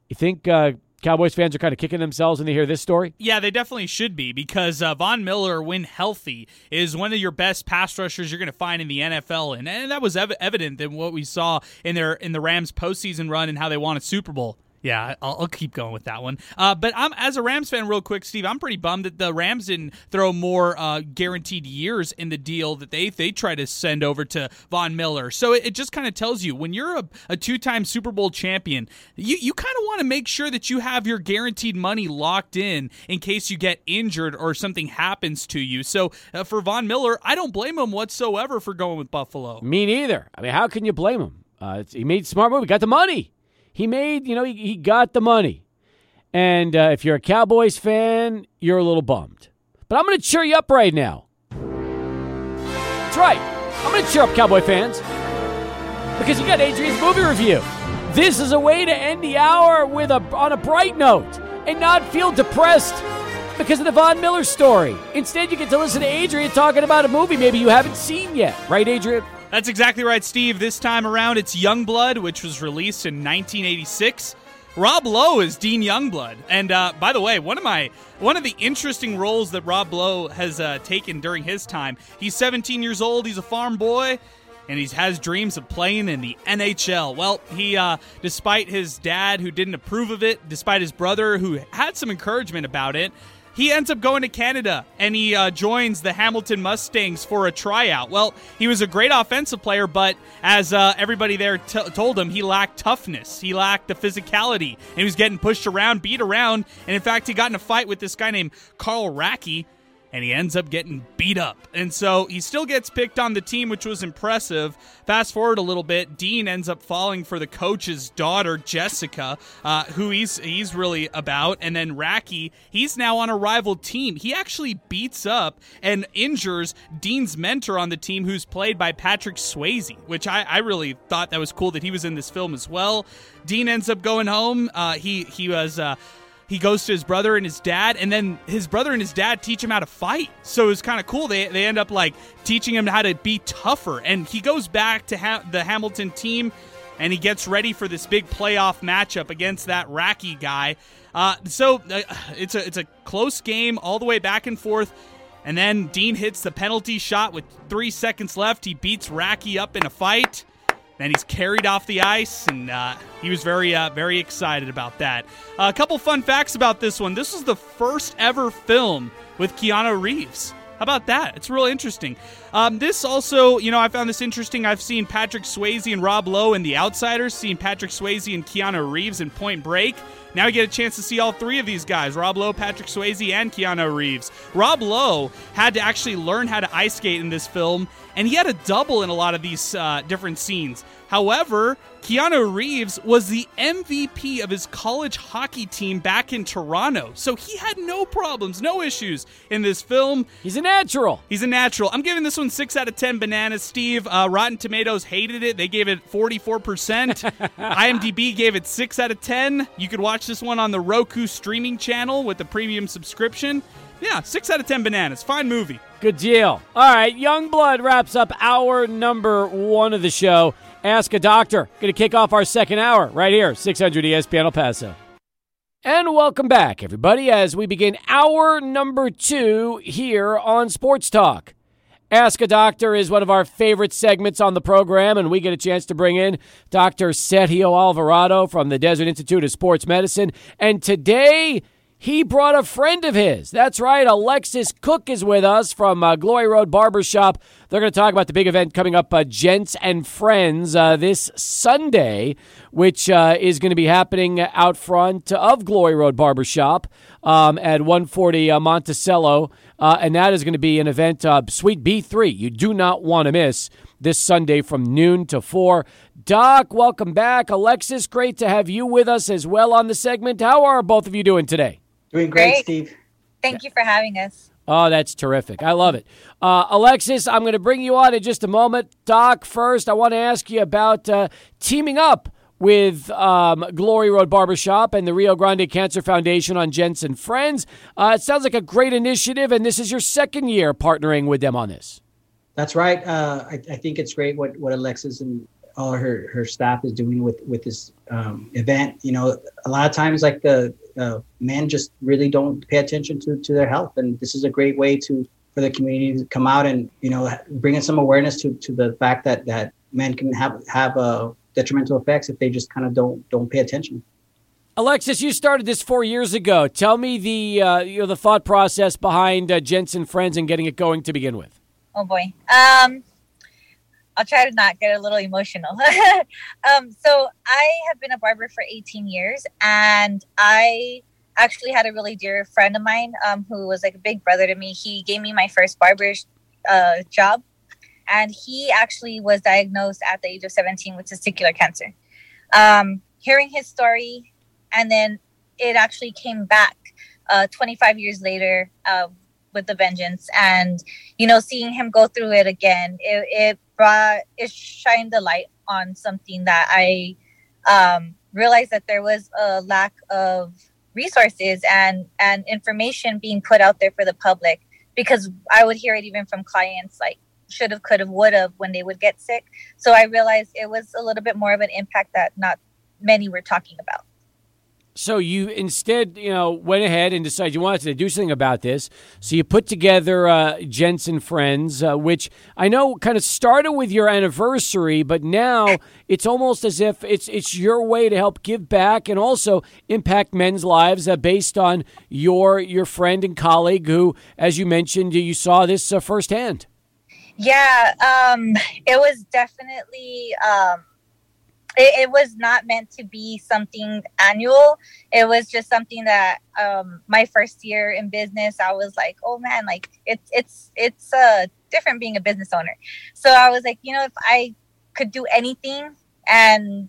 A: You think uh, Cowboys fans are kind of kicking themselves when they hear this story?
B: Yeah, they definitely should be because uh, Von Miller, when healthy, is one of your best pass rushers you're going to find in the NFL, and, and that was ev- evident in what we saw in their in the Rams postseason run and how they won a Super Bowl. Yeah, I'll, I'll, keep going with that one. Uh, but I'm as a Rams fan, real quick, Steve. I'm pretty bummed that the Rams didn't throw more uh, guaranteed years in the deal that they they try to send over to Von Miller. So it, it just kind of tells you when you're a, a two time Super Bowl champion, you you kind of want to make sure that you have your guaranteed money locked in in case you get injured or something happens to you. So uh, for Von Miller, I don't blame him whatsoever for going with Buffalo.
A: Me neither. I mean, how can you blame him? Uh, he made smart move. He got the money. He made, you know, he, he got the money. And uh, if you're a Cowboys fan, you're a little bummed. But I'm going to cheer you up right now. That's right. I'm going to cheer up Cowboy fans because you got Adrian's movie review. This is a way to end the hour with a on a bright note and not feel depressed because of the Von Miller story. Instead, you get to listen to Adrian talking about a movie maybe you haven't seen yet. Right, Adrian?
B: That's exactly right, Steve. This time around, it's Youngblood, which was released in 1986. Rob Lowe is Dean Youngblood, and uh, by the way, one of my one of the interesting roles that Rob Lowe has uh, taken during his time. He's 17 years old. He's a farm boy, and he has dreams of playing in the NHL. Well, he, uh, despite his dad who didn't approve of it, despite his brother who had some encouragement about it, he ends up going to Canada and he uh, joins the Hamilton Mustangs for a tryout. Well, he was a great offensive player, but as uh, everybody there t- told him, he lacked toughness. He lacked the physicality, and he was getting pushed around, beat around, and in fact, he got in a fight with this guy named Carl Racki and he ends up getting beat up. And so he still gets picked on the team, which was impressive. Fast forward a little bit, Dean ends up falling for the coach's daughter, Jessica, uh, who he's he's really about. And then Racki, he's now on a rival team. He actually beats up and injures Dean's mentor on the team, who's played by Patrick Swayze, which I, I really thought that was cool that he was in this film as well. Dean ends up going home. Uh, he he was. Uh, he goes to his brother and his dad, and then his brother and his dad teach him how to fight. So it's kind of cool. They, they end up like teaching him how to be tougher. And he goes back to ha- the Hamilton team and he gets ready for this big playoff matchup against that Racki guy. Uh, so uh, it's a it's a close game all the way back and forth. And then Dean hits the penalty shot with three seconds left. He beats Racki up in a fight. Then he's carried off the ice, and uh, he was very, uh, very excited about that. Uh, a couple fun facts about this one: this was the first ever film with Keanu Reeves. How about that? It's real interesting. Um, this also, you know, I found this interesting. I've seen Patrick Swayze and Rob Lowe in The Outsiders, seen Patrick Swayze and Keanu Reeves in Point Break. Now we get a chance to see all three of these guys Rob Lowe, Patrick Swayze, and Keanu Reeves. Rob Lowe had to actually learn how to ice skate in this film, and he had a double in a lot of these uh, different scenes. However, Keanu Reeves was the MVP of his college hockey team back in Toronto. So he had no problems, no issues in this film.
A: He's a natural.
B: He's a natural. I'm giving this one 6 out of 10 bananas, Steve. Uh, Rotten Tomatoes hated it. They gave it 44%. (laughs) IMDb gave it 6 out of 10. You could watch this one on the Roku streaming channel with the premium subscription. Yeah, 6 out of 10 bananas. Fine movie.
A: Good deal. All right, Young Blood wraps up hour number one of the show. Ask a Doctor. Going to kick off our second hour right here, 600 ESPN El Paso. And welcome back, everybody, as we begin hour number two here on Sports Talk. Ask a Doctor is one of our favorite segments on the program, and we get a chance to bring in Dr. Sergio Alvarado from the Desert Institute of Sports Medicine. And today, he brought a friend of his. That's right. Alexis Cook is with us from uh, Glory Road Barbershop. They're going to talk about the big event coming up, uh, Gents and Friends, uh, this Sunday, which uh, is going to be happening out front of Glory Road Barbershop um, at 140 uh, Monticello. Uh, and that is going to be an event, Suite B3. You do not want to miss this Sunday from noon to 4. Doc, welcome back. Alexis, great to have you with us as well on the segment. How are both of you doing today?
E: Doing great,
F: Great.
E: Steve.
F: Thank you for having us.
A: Oh, that's terrific. I love it. Uh, Alexis, I'm going to bring you on in just a moment. Doc, first, I want to ask you about uh, teaming up with um, Glory Road Barbershop and the Rio Grande Cancer Foundation on Gents and Friends. Uh, it sounds like a great initiative, and this is your second year partnering with them on this.
E: That's right. Uh, I, I think it's great what, what Alexis and all her, her staff is doing with, with this um, event. You know, a lot of times, like the uh, men just really don't pay attention to, to their health, and this is a great way to for the community to come out and you know bring in some awareness to, to the fact that that men can have have uh, detrimental effects if they just kind of don't don't pay attention.
A: Alexis, you started this four years ago. Tell me the uh, you know the thought process behind uh, Gents and Friends and getting it going to begin with.
F: Oh boy. Um, I'll try to not get a little emotional. (laughs) um, so I have been a barber for 18 years, and I actually had a really dear friend of mine um, who was like a big brother to me. He gave me my first barber uh, job, and he actually was diagnosed at the age of 17 with testicular cancer. Um, hearing his story, and then it actually came back uh, 25 years later uh, with the vengeance, and you know, seeing him go through it again, it, it brought it shined the light on something that I um, realized that there was a lack of resources and and information being put out there for the public because I would hear it even from clients like should have, could have, would have when they would get sick. So I realized it was a little bit more of an impact that not many were talking about.
A: So you instead, you know, went ahead and decided you wanted to do something about this. So you put together uh, Gents and Friends, uh, which I know kind of started with your anniversary, but now it's almost as if it's it's your way to help give back and also impact men's lives uh, based on your your friend and colleague who, as you mentioned, you saw this uh, firsthand.
F: Yeah, um, it was definitely. Um, it, it, was not meant to be something annual. It was just something that um, my first year in business, I was like, oh man, like it's it's it's uh, different being a business owner. So I was like, you know, if I could do anything and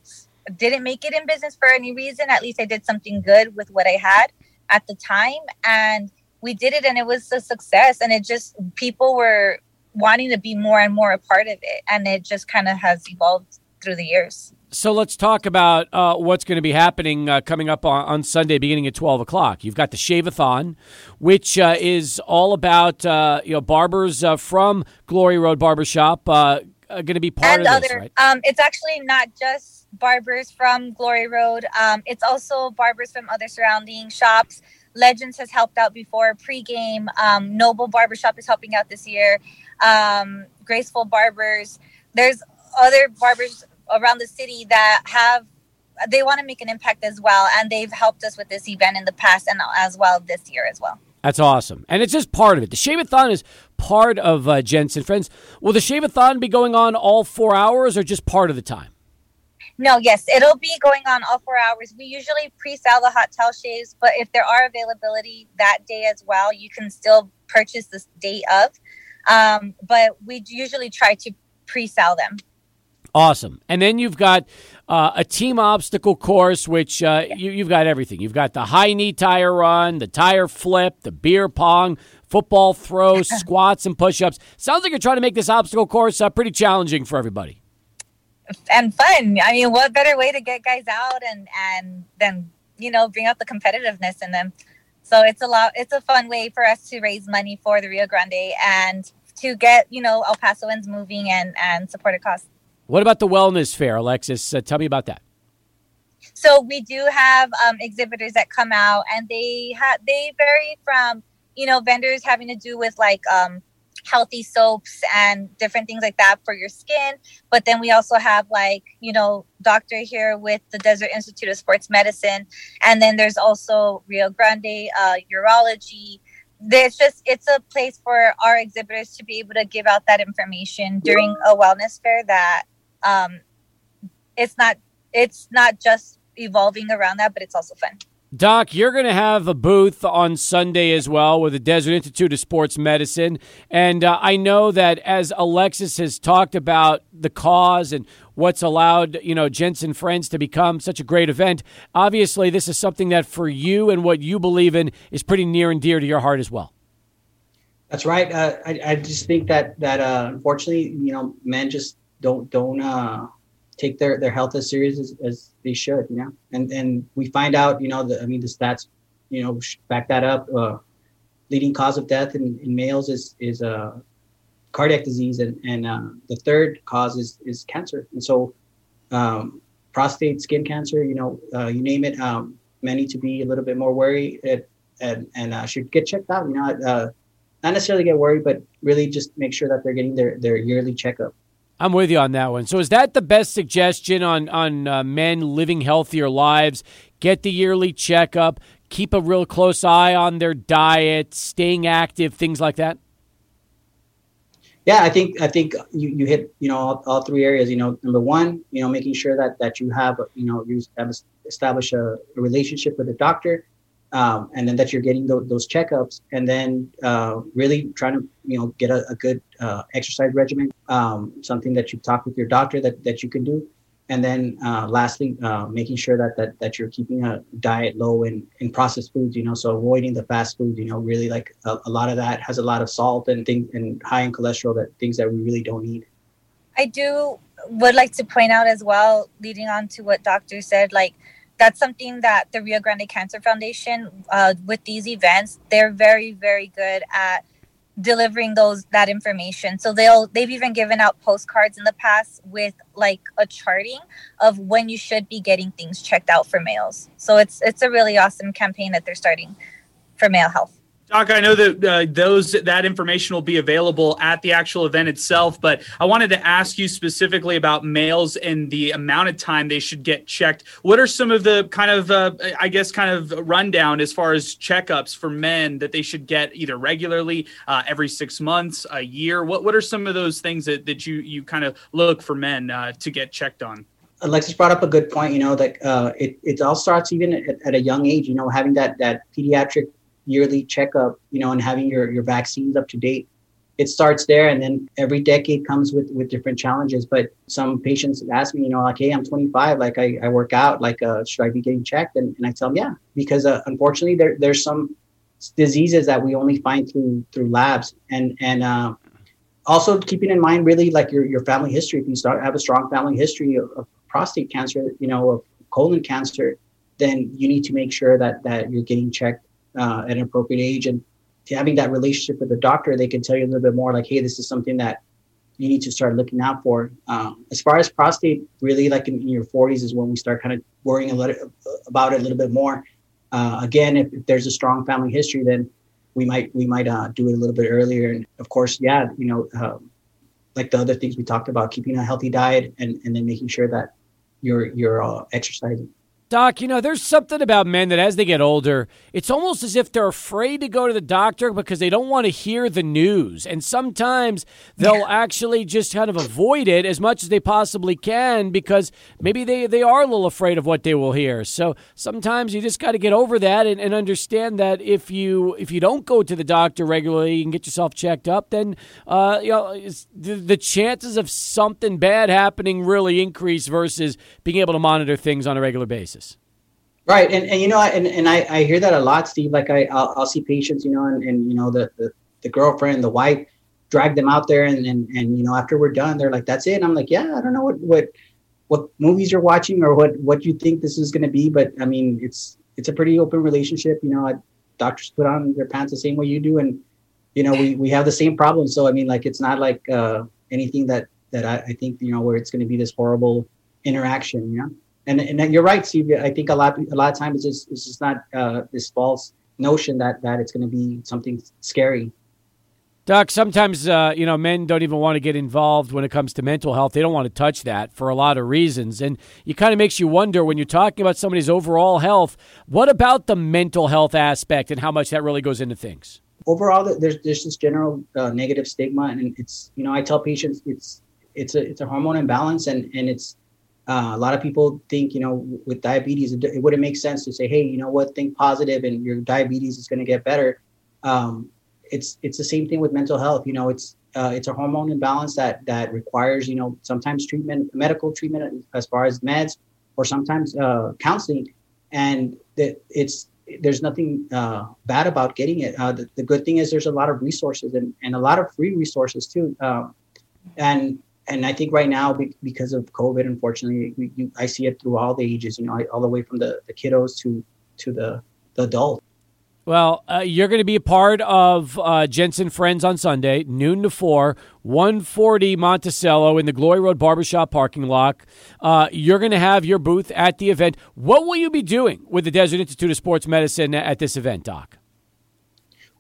F: didn't make it in business for any reason, at least I did something good with what I had at the time, and we did it, and it was a success. And it just people were wanting to be more and more a part of it. And it just kind of has evolved through the years.
A: So let's talk about uh, what's going to be happening uh, coming up on, on, Sunday, beginning at twelve o'clock. You've got the Shave-a-thon, which uh, is all about uh, you know barbers uh, from Glory Road Barbershop uh, going to be part
F: and
A: of
F: other,
A: this, right?
F: Um, it's actually not just barbers from Glory Road. Um, it's also barbers from other surrounding shops. Legends has helped out before. Pregame, um, Noble Barbershop is helping out this year. Um, Graceful Barbers. There's other barbers around the city that have they want to make an impact as well, and they've helped us with this event in the past and as well this year as well.
A: That's awesome. And it's just part of it. The Shave-a-thon is part of uh, Gents and Friends. Will the Shave-a-thon be going on all four hours or just part of the time?
F: No, yes, it'll be going on all four hours. We usually pre-sell the hot towel shaves, but if there are availability that day as well, you can still purchase this day of. Um, but we usually try to pre-sell them.
A: Awesome. And then you've got uh, a team obstacle course, which uh, you, you've got everything. You've got the high knee tire run, the tire flip, the beer pong, football throw, (laughs) squats, and push ups. Sounds like you're trying to make this obstacle course uh, pretty challenging for everybody
F: and fun. I mean, what better way to get guys out and and then you know bring out the competitiveness in them. So it's a lot. It's a fun way for us to raise money for the Rio Grande and to get you know El Pasoans moving and and support a cause.
A: What about the wellness fair, Alexis? Uh, tell me about that.
F: So we do have um, exhibitors that come out, and they have they vary from you know vendors having to do with like um, healthy soaps and different things like that for your skin. But then we also have like, you know, doctor here with the Desert Institute of Sports Medicine. And then there's also Rio Grande uh, urology. There's just it's a place for our exhibitors to be able to give out that information during a wellness fair that um it's not it's not just evolving around that, but it's also fun.
A: Doc, you're going to have a booth on Sunday as well with the Desert Institute of Sports Medicine. And uh, I know that as Alexis has talked about the cause and what's allowed, you know, Gents and Friends to become such a great event, obviously this is something that for you and what you believe in is pretty near and dear to your heart as well.
E: That's right. Uh, I, I just think that that uh, unfortunately, you know, men just don't don't uh, take their, their health as serious as, as they should, you know. And and we find out, you know, the, I mean, the stats, you know, back that up. Uh, leading cause of death in, in males is is uh, cardiac disease, and and uh, the third cause is is cancer. And so, um, prostate, skin cancer, you know, uh, you name it. Um, to be a little bit more worried and and, and uh, should get checked out. You know, uh, not necessarily get worried, but really just make sure that they're getting their their yearly checkup.
A: I'm with you on that one. So, is that the best suggestion on on uh, men living healthier lives? Get the yearly checkup, keep a real close eye on their diet, staying active, things like that.
E: Yeah, I think I think you, you hit you know all, all three areas. You know, number one, you know, making sure that that you have you know you establish a, a relationship with a doctor um, and then that you're getting those, checkups, and then uh, really trying to you know get a, a good uh, exercise regimen, um, something that you talk with your doctor that, that you can do, and then uh, lastly, uh, making sure that, that that you're keeping a diet low in, in processed foods, you know, so avoiding the fast food, you know, really like a, a lot of that has a lot of salt and things and high in cholesterol that things that we really don't need.
F: I do would like to point out as well, leading on to what Doctor said, like that's something that the Rio Grande Cancer Foundation, uh, with these events, they're very, very good at delivering those that information. So they'll they've even given out postcards in the past with like a charting of when you should be getting things checked out for males. So it's it's a really awesome campaign that they're starting for male health.
B: Doc, I know that uh, those that information will be available at the actual event itself, but I wanted to ask you specifically about males and the amount of time they should get checked. What are some of the kind of, uh, I guess, kind of rundown as far as checkups for men that they should get either regularly, uh, every six months, a year? What What are some of those things that, that you you kind of look for men uh, to get checked on?
E: Alexis brought up a good point. You know that uh, it it all starts even at, at, a young age. You know, having that that pediatric yearly checkup, you know, and having your, your vaccines up to date. It starts there, and then every decade comes with with different challenges. But some patients ask me, you know, like, "Hey, I'm 25, like I, I work out, like, uh, should I be getting checked?" And, and I tell them, "Yeah," because uh, unfortunately, there there's some diseases that we only find through through labs, and and uh, also keeping in mind really like your your family history. If you start have a strong family history of, of prostate cancer, you know, of colon cancer, then you need to make sure that that you're getting checked uh, at an appropriate age. And having that relationship with the doctor they can tell you a little bit more like hey this is something that you need to start looking out for. Um, as far as prostate really like in, in, your 40s is when we start kind of worrying a little about it a little bit more. Uh, again if, if, there's a strong family history then we might we might uh, do it a little bit earlier. And of course yeah you know um, like the other things we talked about keeping a healthy diet and, and then making sure that you're you're uh, exercising
A: Doc, you know, there's something about men that as they get older, it's almost as if they're afraid to go to the doctor because they don't want to hear the news. And sometimes they'll actually just kind of avoid it as much as they possibly can because maybe they, they are a little afraid of what they will hear. So sometimes you just got to get over that and, and, understand that if you if you don't go to the doctor regularly and get yourself checked up, then uh, you know the, the chances of something bad happening really increase versus being able to monitor things on a regular basis.
E: Right, and, and you know, and, and I, I hear that a lot, Steve. Like I, I'll, I'll see patients, you know, and, and you know, the, the, the girlfriend, the wife, drag them out there, and, and and you know, after we're done, they're like, "That's it." And I'm like, "Yeah, I don't know what what what movies you're watching or what what you think this is going to be, but I mean, it's it's a pretty open relationship. You know, doctors put on their pants the same way you do, and you know, we we have the same problems. So I mean, like, it's not like uh, anything that that I, I think you know where it's going to be this horrible interaction. You know and and you're right, Steve. I think a lot a lot of times it's just it's just not uh, this false notion that that it's going to be something scary.
A: Doc, sometimes uh, you know men don't even want to get involved when it comes to mental health. They don't want to touch that for a lot of reasons, and it kind of makes you wonder when you're talking about somebody's overall health. What about the mental health aspect and how much that really goes into things?
E: Overall, there's there's this general uh, negative stigma, and it's you know I tell patients it's it's a it's a hormone imbalance, and and it's uh, a lot of people think, you know, with diabetes, it, wouldn't make sense to say, hey, you know what, think positive and your diabetes is going to get better. Um, it's it's the same thing with mental health. You know, it's uh, it's a hormone imbalance that that requires, you know, sometimes treatment, medical treatment as far as meds, or sometimes uh, counseling. And that it's there's nothing uh, bad about getting it. Uh, the, the, good thing is there's a lot of resources and, and a lot of free resources too. Um, and and I think right now, because of COVID, unfortunately, we, you, I see it through all the ages. You know, all the way from the, the kiddos to to the the adult.
A: Well, uh, you're going to be a part of uh, Gents and Friends on Sunday, noon to 4, 140 Monticello in the Glory Road Barbershop parking lot. Uh, you're going to have your booth at the event. What will you be doing with the Desert Institute of Sports Medicine at this event, Doc?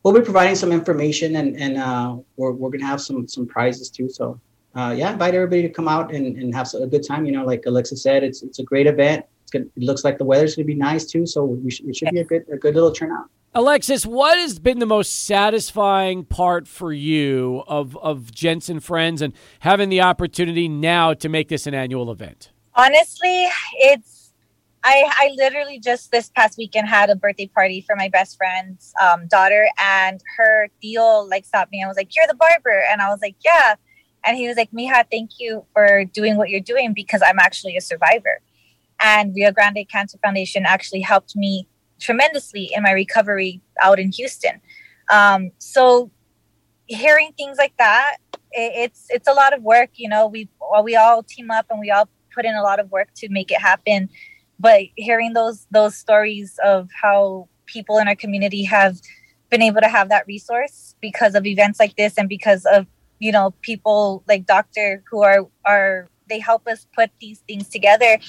E: We'll be providing some information, and, and uh, we're, we're going to have some, some prizes too. So uh, yeah, invite everybody to come out and, and have a good time. You know, like Alexa said, it's it's a great event. It's good. It looks like the weather's going to be nice too, so we should, it should be a good a good little turnout.
A: Alexis, what has been the most satisfying part for you of of Gents and Friends and having the opportunity now to make this an annual event?
F: Honestly, it's I I literally just this past weekend had a birthday party for my best friend's um, daughter, and her deal like stopped me and was like, "You're the barber," and I was like, "Yeah." And he was like, Mija, thank you for doing what you're doing because I'm actually a survivor. And Rio Grande Cancer Foundation actually helped me tremendously in my recovery out in Houston. Um, so hearing things like that, it, it's it's a lot of work. You know, we we all team up and we all put in a lot of work to make it happen. But hearing those those stories of how people in our community have been able to have that resource because of events like this and because of you know people like doctor who are are they help us put these things together.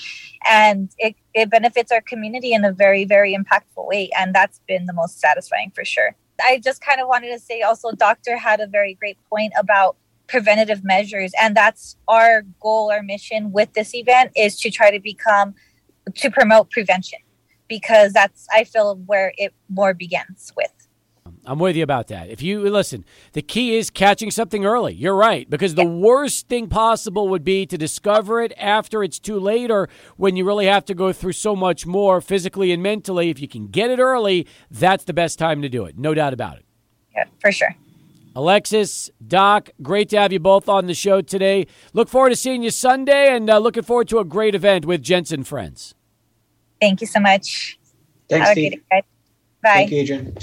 F: And it, it benefits our community in a very very impactful way. And that's been the most satisfying for sure. I just kind of wanted to say also doctor had a very great point about preventative measures. And that's our goal our mission with this event is to try to become to promote prevention. Because that's i feel where it more begins with
A: I'm with you about that. If you listen, the key is catching something early. You're right. Because the worst thing possible would be to discover it after it's too late or when you really have to go through so much more physically and mentally. If you can get it early, that's the best time to do it. No doubt about it.
F: Yeah, for sure.
A: Alexis, Doc, great to have you both on the show today. Look forward to seeing you Sunday and uh, looking forward to a great event with Gents and Friends.
F: Thank you so much.
E: Thanks, Steve.
F: great. Bye.
E: Thank you, Adrian.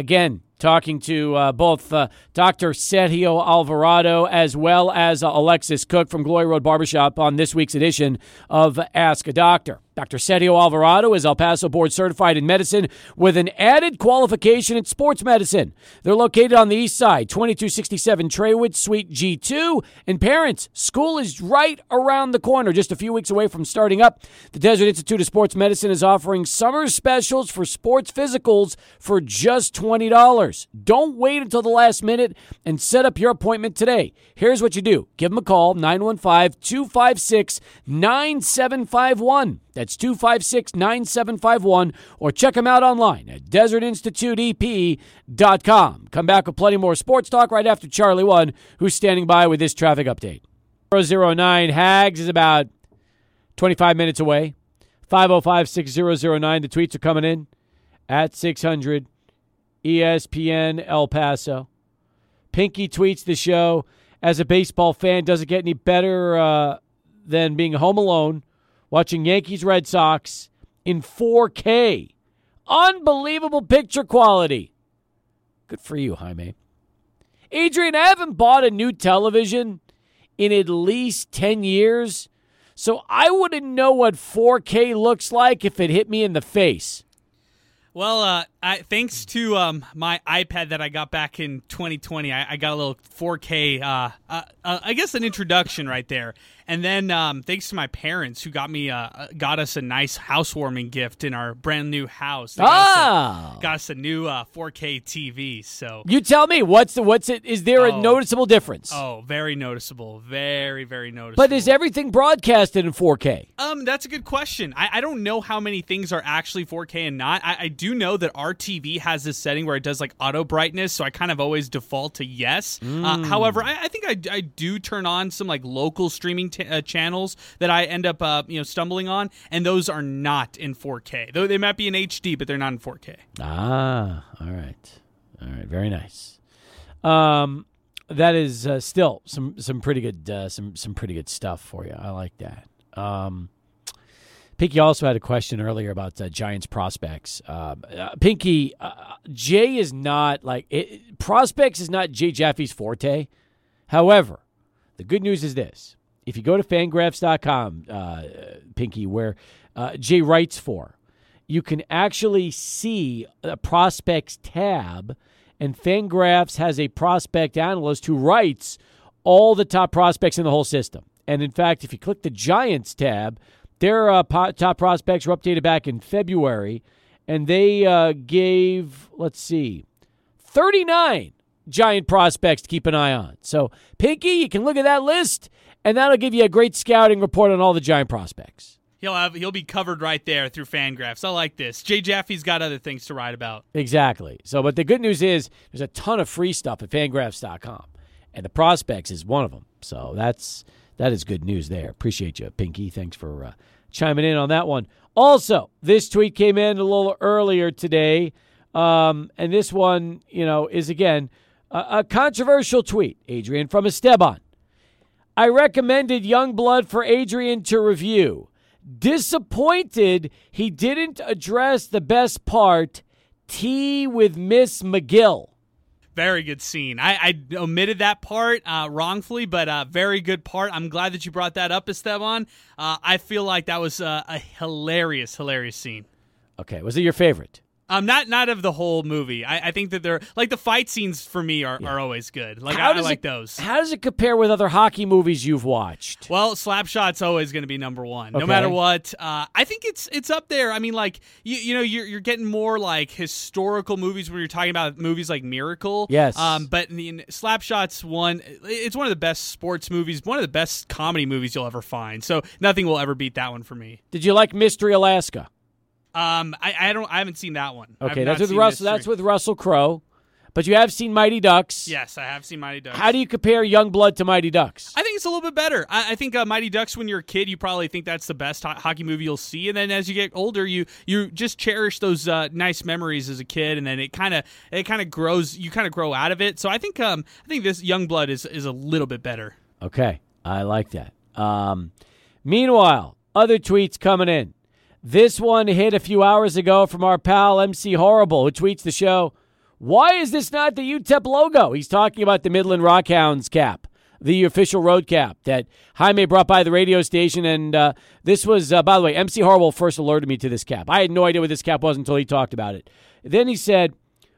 A: Again, talking to uh, both uh, Dr. Sergio Alvarado as well as uh, Alexis Cook from Glory Road Barbershop on this week's edition of Ask a Doctor. Dr. Sergio Alvarado is El Paso board certified in medicine with an added qualification in sports medicine. They're located on the east side, 2267 Trawood, Suite G2. And parents, school is right around the corner, just a few weeks away from starting up. The Desert Institute of Sports Medicine is offering summer specials for sports physicals for just $20. Don't wait until the last minute and set up your appointment today. Here's what you do give them a call, 915 256 9751. That's 256 9751, or check them out online at desertinstituteep.com. Come back with plenty more sports talk right after Charlie One, who's standing by with this traffic update. 009 Hags is about 25 minutes away. 505 6009. The tweets are coming in at 600 ESPN El Paso. Pinky tweets the show. As a baseball fan, does it get any better uh, than being home alone watching Yankees Red Sox in 4K? Unbelievable picture quality. Good for you, Jaime. Adrian, I haven't bought a new television in at least 10 years, so I wouldn't know what 4K looks like if it hit me in the face.
B: Well, uh, I, thanks to um, my iPad that I got back in 2020, I, I got a little 4K, uh, uh, uh, I guess an introduction right there. And then um, thanks to my parents who got me, uh, got us a nice housewarming gift in our brand new house. They got us a-
A: Ah,
B: got us a new uh, 4K TV. So,
A: you tell me what's the what's it? Is there a
B: Oh.
A: noticeable difference?
B: oh, very noticeable, very very noticeable.
A: But is everything broadcasted in 4K?
B: Um, that's a good question. I, I don't know how many things are actually 4K and not. I, I do know that our TV has this setting where it does like auto brightness, so I kind of always default to yes. Uh, however, I, I think I, I do turn on some like local streaming t- uh, channels that I end up uh, you know stumbling on, and those are not in 4K. Though they might be in HD, but they're not in 4K.
A: Ah, all right, all right, very nice. Um, that is uh, still some some pretty good uh, some some pretty good stuff for you. I like that. Um, Pinky also had a question earlier about uh, Giants prospects. Um, uh, Pinky, uh, Jay is not like it, prospects is not Jay Jaffe's forte. However, the good news is this: if you go to Fangraphs.com, uh, Pinky, where uh, Jay writes for, you can actually see a prospects tab, and Fangraphs has a prospect analyst who writes all the top prospects in the whole system. And in fact, if you click the Giants tab, their uh, top prospects were updated back in February, and they uh, gave, let's see, 39 giant prospects to keep an eye on. So, Pinky, you can look at that list, and that'll give you a great scouting report on all the giant prospects.
B: He'll have he'll be covered right there through Fangraphs. I like this. Jay Jaffe's got other things to write about.
A: Exactly. So, but the good news is there's a ton of free stuff at fangraphs.com, and the prospects is one of them. So that's that is good news there. Appreciate you, Pinky. Thanks for uh, chiming in on that one. Also, this tweet came in a little earlier today, um, and this one, you know, is again a, a controversial tweet. Adrian from Esteban. I recommended Young Blood for Adrian to review. Disappointed he didn't address the best part Tea with Miss McGill.
B: Very good scene. I, I omitted that part uh, wrongfully, but uh, very good part. I'm glad that you brought that up, Esteban. Uh, I feel like that was uh, a hilarious, hilarious scene.
A: Okay, was it your favorite?
B: Um, not not of the whole movie. I, I think that they're like the fight scenes for me are, are always good. Like I, I like
A: it,
B: those.
A: How does it compare with other hockey movies you've watched?
B: Well, Slapshot's always going to be number one, no matter what. Uh, I think it's it's up there. I mean, like you you know you're you're getting more like historical movies when you're talking about movies like Miracle.
A: Yes.
B: Um, but I mean, Slapshot's one. It's one of the best sports movies, one of the best comedy movies you'll ever find. So nothing will ever beat that one for me.
A: Did you like Mystery Alaska?
B: Um, I, I don't I haven't seen that one.
A: Okay, that's with Russell. That's with Russell Crowe, but you have seen Mighty Ducks.
B: Yes, I have seen Mighty Ducks.
A: How do you compare Young Blood to Mighty Ducks?
B: I think it's a little bit better. I, I think uh, Mighty Ducks, when you're a kid, you probably think that's the best ho- hockey movie you'll see, and then as you get older, you you just cherish those uh, nice memories as a kid, and then it kind of it kind of grows. You kind of grow out of it. So I think um I think this Young Blood is is a little bit better.
A: Okay, I like that. Um, meanwhile, other tweets coming in. This one hit a few hours ago from our pal MC Horrible, who tweets the show. Why is this not the UTEP logo? He's talking about the Midland Rockhounds cap, the official road cap that Jaime brought by the radio station. And uh, this was, uh, by the way, MC Horrible first alerted me to this cap. I had no idea what this cap was until he talked about it. Then he said,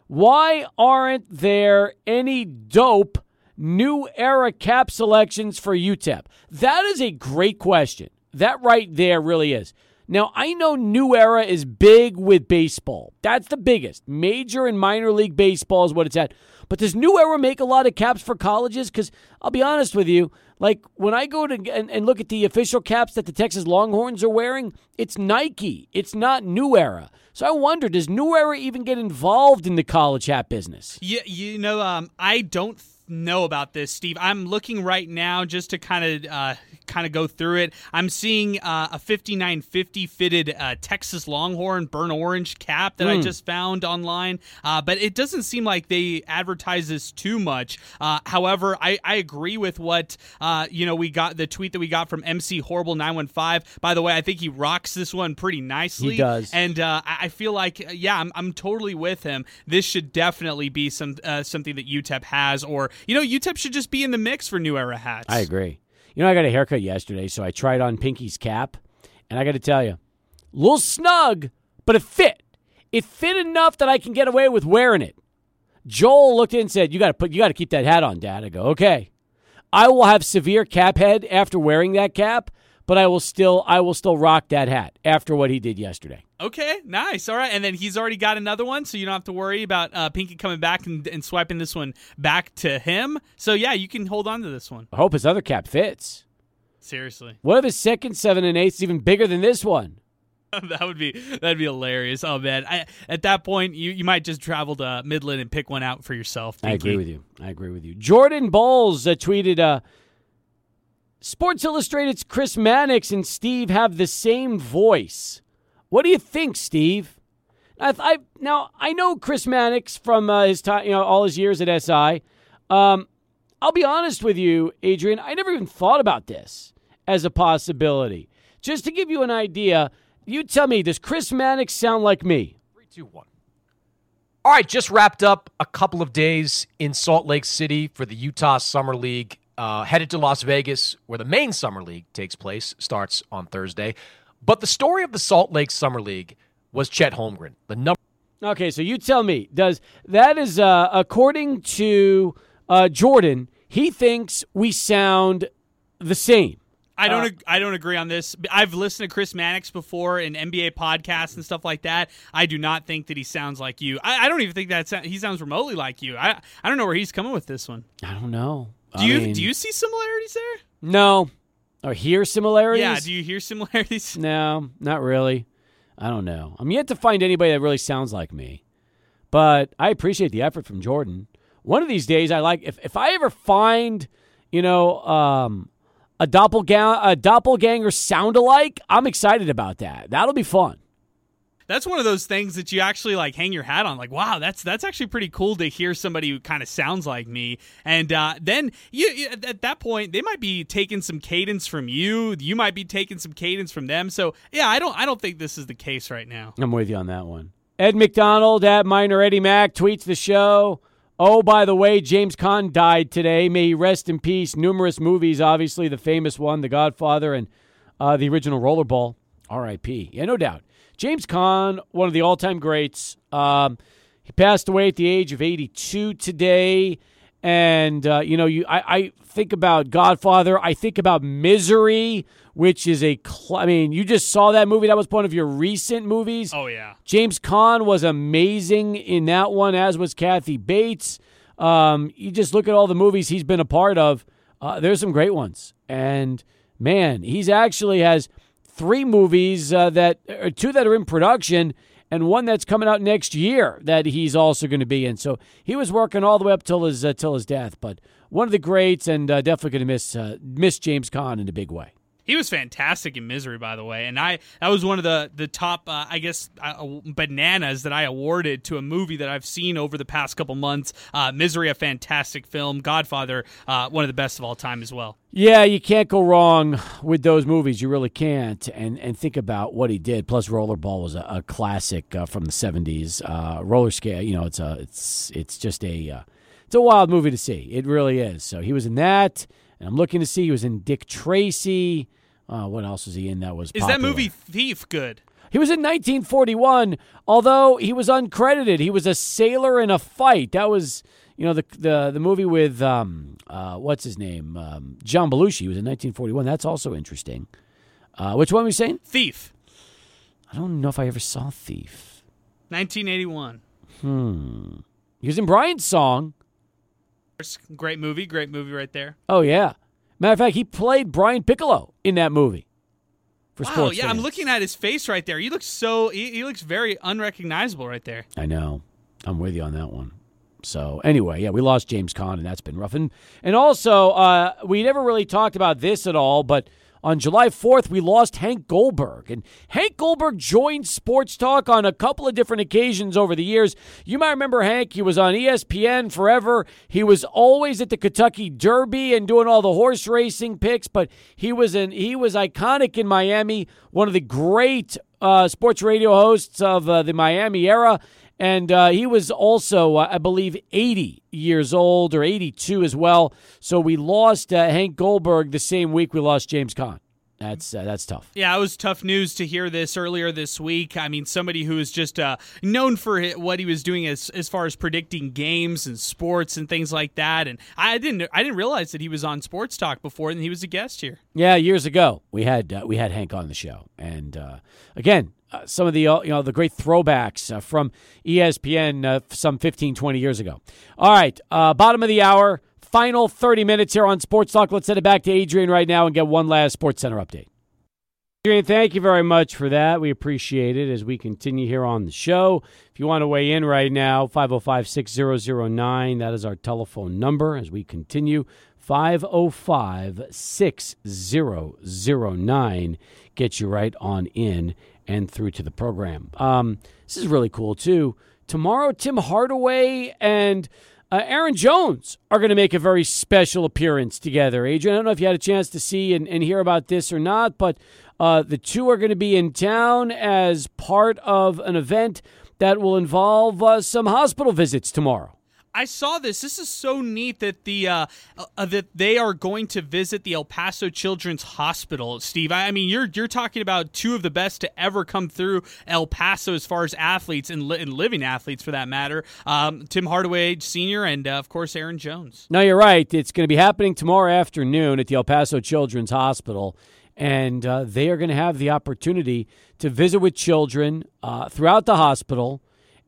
A: Why aren't there any dope new era cap selections for UTEP? That is a great question. That right there really is. Now, I know New Era is big with baseball. That's the biggest. Major and minor league baseball is what it's at. But does New Era make a lot of caps for colleges? Because I'll be honest with you, like when I go to and, and look at the official caps that the Texas Longhorns are wearing, it's Nike. It's not New Era. So I wonder, does New Era even get involved in the college hat business?
B: You, you know, um, I don't know about this, Steve. I'm looking right now just to kind of uh, kind of go through it. I'm seeing uh, a 5950 fitted uh, Texas Longhorn burnt orange cap that I just found online, uh, but it doesn't seem like they advertise this too much. Uh, however, I, I agree with what uh, you know. We got the tweet that we got from MC Horrible 915. By the way, I think he rocks this one pretty nicely.
A: He does.
B: And uh, I feel like, yeah, I'm, I'm totally with him. This should definitely be some uh, something that UTEP has, or you know, UTEP should just be in the mix for New Era hats.
A: I agree. You know, I got a haircut yesterday, so I tried on Pinky's cap, and I got to tell you, a little snug, but it fit. It fit enough that I can get away with wearing it. Joel looked in and said, "You got to put, you got to keep that hat on, Dad." I go, "Okay." I will have severe cap head after wearing that cap, but I will still, I will still rock that hat after what he did yesterday.
B: Okay, nice. All right, and then he's already got another one, so you don't have to worry about uh, Pinky coming back and, and swiping this one back to him. So yeah, you can hold on to this one.
A: I hope his other cap fits.
B: Seriously,
A: What if his second seven and eighth is even bigger than this one? (laughs)
B: that would be that'd be hilarious. Oh man, I, at that point, you you might just travel to Midland and pick one out for yourself.
A: I agree with you. I agree with you. Jordan Bowles uh, tweeted, uh, Sports Illustrated's Chris Mannix and Steve have the same voice. What do you think, Steve? I, I now I know Chris Mannix from uh, his time, you know, all his years at SI. Um, I'll be honest with you, Adrian. I never even thought about this as a possibility. Just to give you an idea, you tell me, does Chris Mannix sound like me?
G: Three, two, one. All right, just wrapped up a couple of days in Salt Lake City for the Utah Summer League. Uh, headed to Las Vegas, where the main Summer League takes place, starts on Thursday. But the story of the Salt Lake Summer League was Chet Holmgren, the number.
A: Okay, so you tell me, does that is uh, according to uh, Jordan? He thinks we sound the same.
B: I
A: Uh,
B: don't. ag- I don't agree on this. I've listened to Chris Mannix before in NBA podcasts and stuff like that. I do not think that he sounds like you. I, I don't even think that sa- he sounds remotely like you. I I don't know where he's coming with this one.
A: I don't know.
B: Do
A: I
B: you
A: mean,
B: do you see similarities there?
A: no or hear similarities?
B: Yeah. Do you hear similarities? (laughs)
A: No, not really. I don't know. I'm yet to find anybody that really sounds like me, but I appreciate the effort from Jordan. One of these days, I like if if I ever find, you know, um, a doppelganger, a doppelganger sound alike. I'm excited about that. That'll be fun.
B: That's one of those things that you actually like hang your hat on. Like, wow, that's that's actually pretty cool to hear somebody who kind of sounds like me. And uh, then you, you at that point, they might be taking some cadence from you. You might be taking some cadence from them. So yeah, I don't I don't think this is the case right now.
A: I'm with you on that one. Ed McDonald at Minor Eddie Mac tweets the show. Oh, by the way, James Caan died today. May he rest in peace. Numerous movies, obviously, the famous one, The Godfather, and uh, the original Rollerball. R.I.P. Yeah, no doubt. James Caan, one of the all time greats. Um, he passed away at the age of 82 today. And, uh, you know, you I, I think about Godfather. I think about Misery, which is a, cl- I mean, you just saw that movie. That was one of your recent movies.
B: Oh yeah.
A: James Caan was amazing in that one, as was Kathy Bates. Um, you just look at all the movies he's been a part of. Uh, there's some great ones, and man, he's actually has three movies uh, that, or two that are in production, and one that's coming out next year that he's also going to be in. So he was working all the way up till his uh, till his death, but one of the greats, and uh, definitely going to miss uh, miss James Caan in a big way.
B: He was fantastic in Misery, by the way, and I that was one of the the top, uh, I guess, uh, bananas that I awarded to a movie that I've seen over the past couple months. Uh, Misery, a fantastic film. Godfather, uh, one of the best of all time as well.
A: Yeah, you can't go wrong with those movies. You really can't. And and think about what he did. Plus, Rollerball was a, a classic uh, from the '70s. Uh, roller skate, you know, it's a it's it's just a uh, it's a wild movie to see. It really is. So he was in that, and I'm looking to see he was in Dick Tracy. Uh, what else was he in that was?
B: Is that movie Thief good?
A: He was in 1941, although he was uncredited. He was a sailor in a fight. That was, you know, the the the movie with um, uh, what's his name, um, John Belushi. He was in 1941. That's also interesting. Uh, which one were you saying?
B: Thief,
A: I don't know if I ever saw Thief.
B: 1981. Hmm.
A: He was in Brian's song.
B: Great movie, great movie right there.
A: Oh yeah. Matter of fact, he played Brian Piccolo in that movie. For
B: Wow,
A: sports
B: yeah, I'm looking at his face right there. He looks so he, he looks very unrecognizable right there.
A: I know. I'm with you on that one. So anyway, yeah, we lost James Caan, and that's been rough. And and also, uh, we never really talked about this at all, but on July 4th, we lost Hank Goldberg. And Hank Goldberg joined Sports Talk on a couple of different occasions over the years. You might remember Hank, he was on ESPN forever. He was always at the Kentucky Derby and doing all the horse racing picks, but he was an he was iconic in Miami, one of the great uh, sports radio hosts of uh, the Miami era. And uh, he was also, uh, I believe, 80 years old or 82 as well. So we lost uh, Hank Goldberg the same week we lost James Caan. That's uh, that's tough.
B: Yeah, it was tough news to hear this earlier this week. I mean, somebody who is just uh, known for what he was doing as as far as predicting games and sports and things like that. And I didn't I didn't realize that he was on Sports Talk before, and he was a guest here.
A: Yeah, years ago we had uh, we had Hank on the show, and uh, again, uh, some of the uh, you know the great throwbacks uh, from ESPN uh, some 15, 20 years ago. All right, uh, bottom of the hour, final 30 minutes here on Sports Talk. Let's send it back to Adrian right now and get one last Sports Center update. Adrian, thank you very much for that. We appreciate it as we continue here on the show. If you want to weigh in right now, 505 6009, that is our telephone number as we continue. 505 6009 gets you right on in and through to the program. Um, this is really cool, too. Tomorrow, Tim Hardaway and uh, Aaron Jones are going to make a very special appearance together. Adrian, I don't know if you had a chance to see and, and hear about this or not, but uh, the two are going to be in town as part of an event that will involve uh, some hospital visits tomorrow.
B: I saw this. This is so neat that the uh, uh, that they are going to visit the El Paso Children's Hospital, Steve. I, I mean, you're you're talking about two of the best to ever come through El Paso as far as athletes and, li- and living athletes, for that matter. Um, Tim Hardaway Sr. and uh, of course Aaron Jones.
A: No, you're right. It's going to be happening tomorrow afternoon at the El Paso Children's Hospital. And uh, they are going to have the opportunity to visit with children uh, throughout the hospital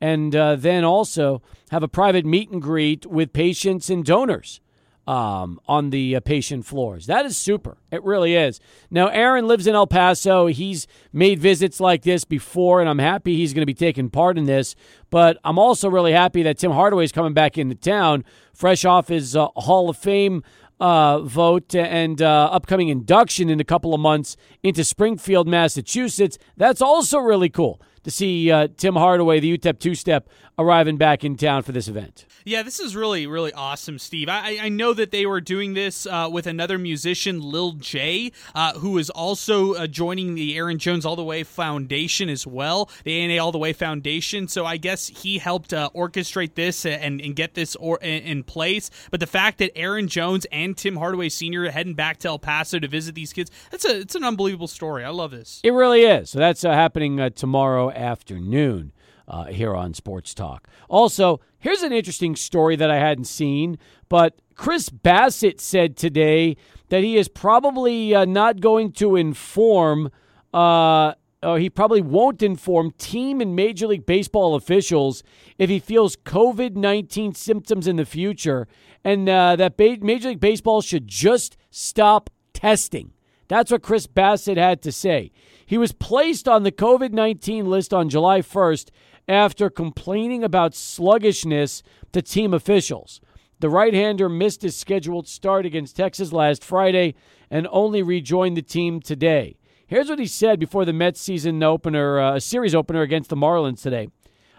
A: and uh, then also have a private meet and greet with patients and donors um, on the uh, patient floors. That is super. It really is. Now, Aaron lives in El Paso. He's made visits like this before, and I'm happy he's going to be taking part in this. But I'm also really happy that Tim Hardaway is coming back into town, fresh off his uh, Hall of Fame uh, vote and uh, upcoming induction in a couple of months into Springfield, Massachusetts. That's also really cool to see uh, Tim Hardaway, the UTEP two step, arriving back in town for this event.
B: Yeah, this is really, really awesome, Steve. I, I know that they were doing this uh, with another musician, Lil J, uh, who is also uh, joining the Aaron Jones All the Way Foundation as well, the ANA All the Way Foundation. So I guess he helped uh, orchestrate this and, and get this or, in, in place. But the fact that Aaron Jones and Tim Hardaway Sr. heading back to El Paso to visit these kids, that's a it's an unbelievable story. I love this.
A: It really is. So that's uh, happening uh, tomorrow afternoon uh, here on Sports Talk. Also, here's an interesting story that I hadn't seen, but Chris Bassitt said today that he is probably uh, not going to inform. Uh, or he probably won't inform team and Major League Baseball officials if he feels COVID 19 symptoms in the future, and uh, that ba- Major League Baseball should just stop testing. That's what Chris Bassitt had to say. He was placed on the COVID 19 list on July 1st after complaining about sluggishness to team officials. The right hander missed his scheduled start against Texas last Friday and only rejoined the team today. Here's what he said before the Mets season opener, uh, series opener against the Marlins today.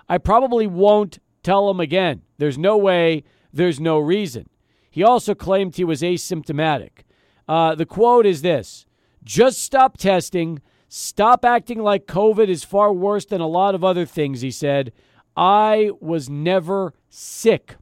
A: I probably won't tell him again. There's no way, there's no reason. He also claimed he was asymptomatic. Uh, the quote is this Just stop testing. Stop acting like COVID is far worse than a lot of other things, he said. I was never sick.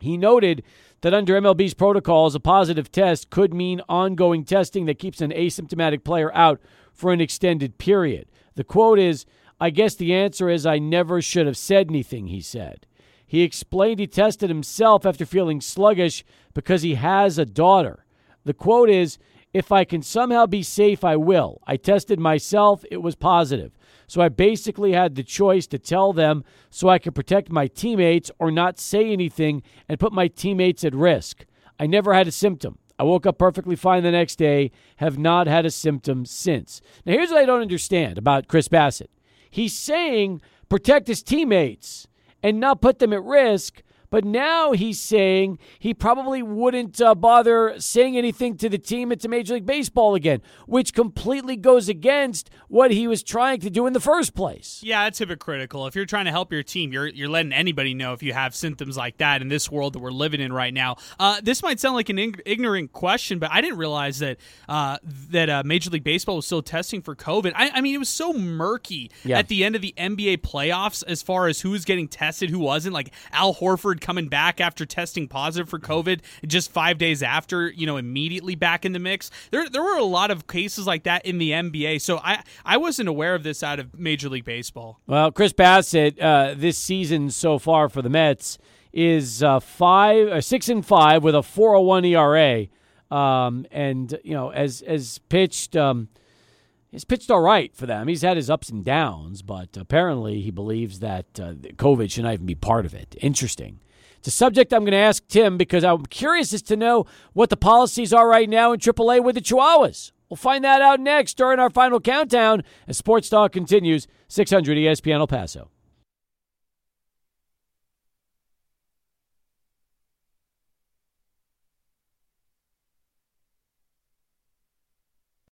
A: He noted that under MLB's protocols, a positive test could mean ongoing testing that keeps an asymptomatic player out for an extended period. The quote is I guess the answer is I never should have said anything, he said. He explained he tested himself after feeling sluggish because he has a daughter. The quote is If I can somehow be safe, I will. I tested myself, it was positive. So I basically had the choice to tell them so I could protect my teammates or not say anything and put my teammates at risk. I never had a symptom. I woke up perfectly fine the next day, have not had a symptom since. Now, here's what I don't understand about Chris Bassitt. He's saying protect his teammates and not put them at risk. But now he's saying he probably wouldn't uh, bother saying anything to the team and to Major League Baseball again, which completely goes against what he was trying to do in the first place.
B: Yeah, it's hypocritical. If you're trying to help your team, you're you're letting anybody know if you have symptoms like that in this world that we're living in right now. Uh, this might sound like an ig- ignorant question, but I didn't realize that uh, that uh, Major League Baseball was still testing for COVID. I, I mean, it was so murky
A: Yeah.
B: at the end of the NBA playoffs as far as who was getting tested, who wasn't. Like Al Horford coming back after testing positive for COVID just five days after, you know, immediately back in the mix. There, there were a lot of cases like that in the NBA. So I, I wasn't aware of this out of Major League Baseball.
A: Well, Chris Bassitt, uh, this season so far for the Mets is uh, five, uh, six and five with a 4.01 ERA, um, and you know, as as pitched, um, he's pitched all right for them. He's had his ups and downs, but apparently he believes that uh, COVID should not even be part of it. Interesting. It's a subject I'm going to ask Tim because I'm curious as to know what the policies are right now in AAA with the Chihuahuas. We'll find that out next during our final countdown as Sports Talk continues. 600 ESPN El Paso.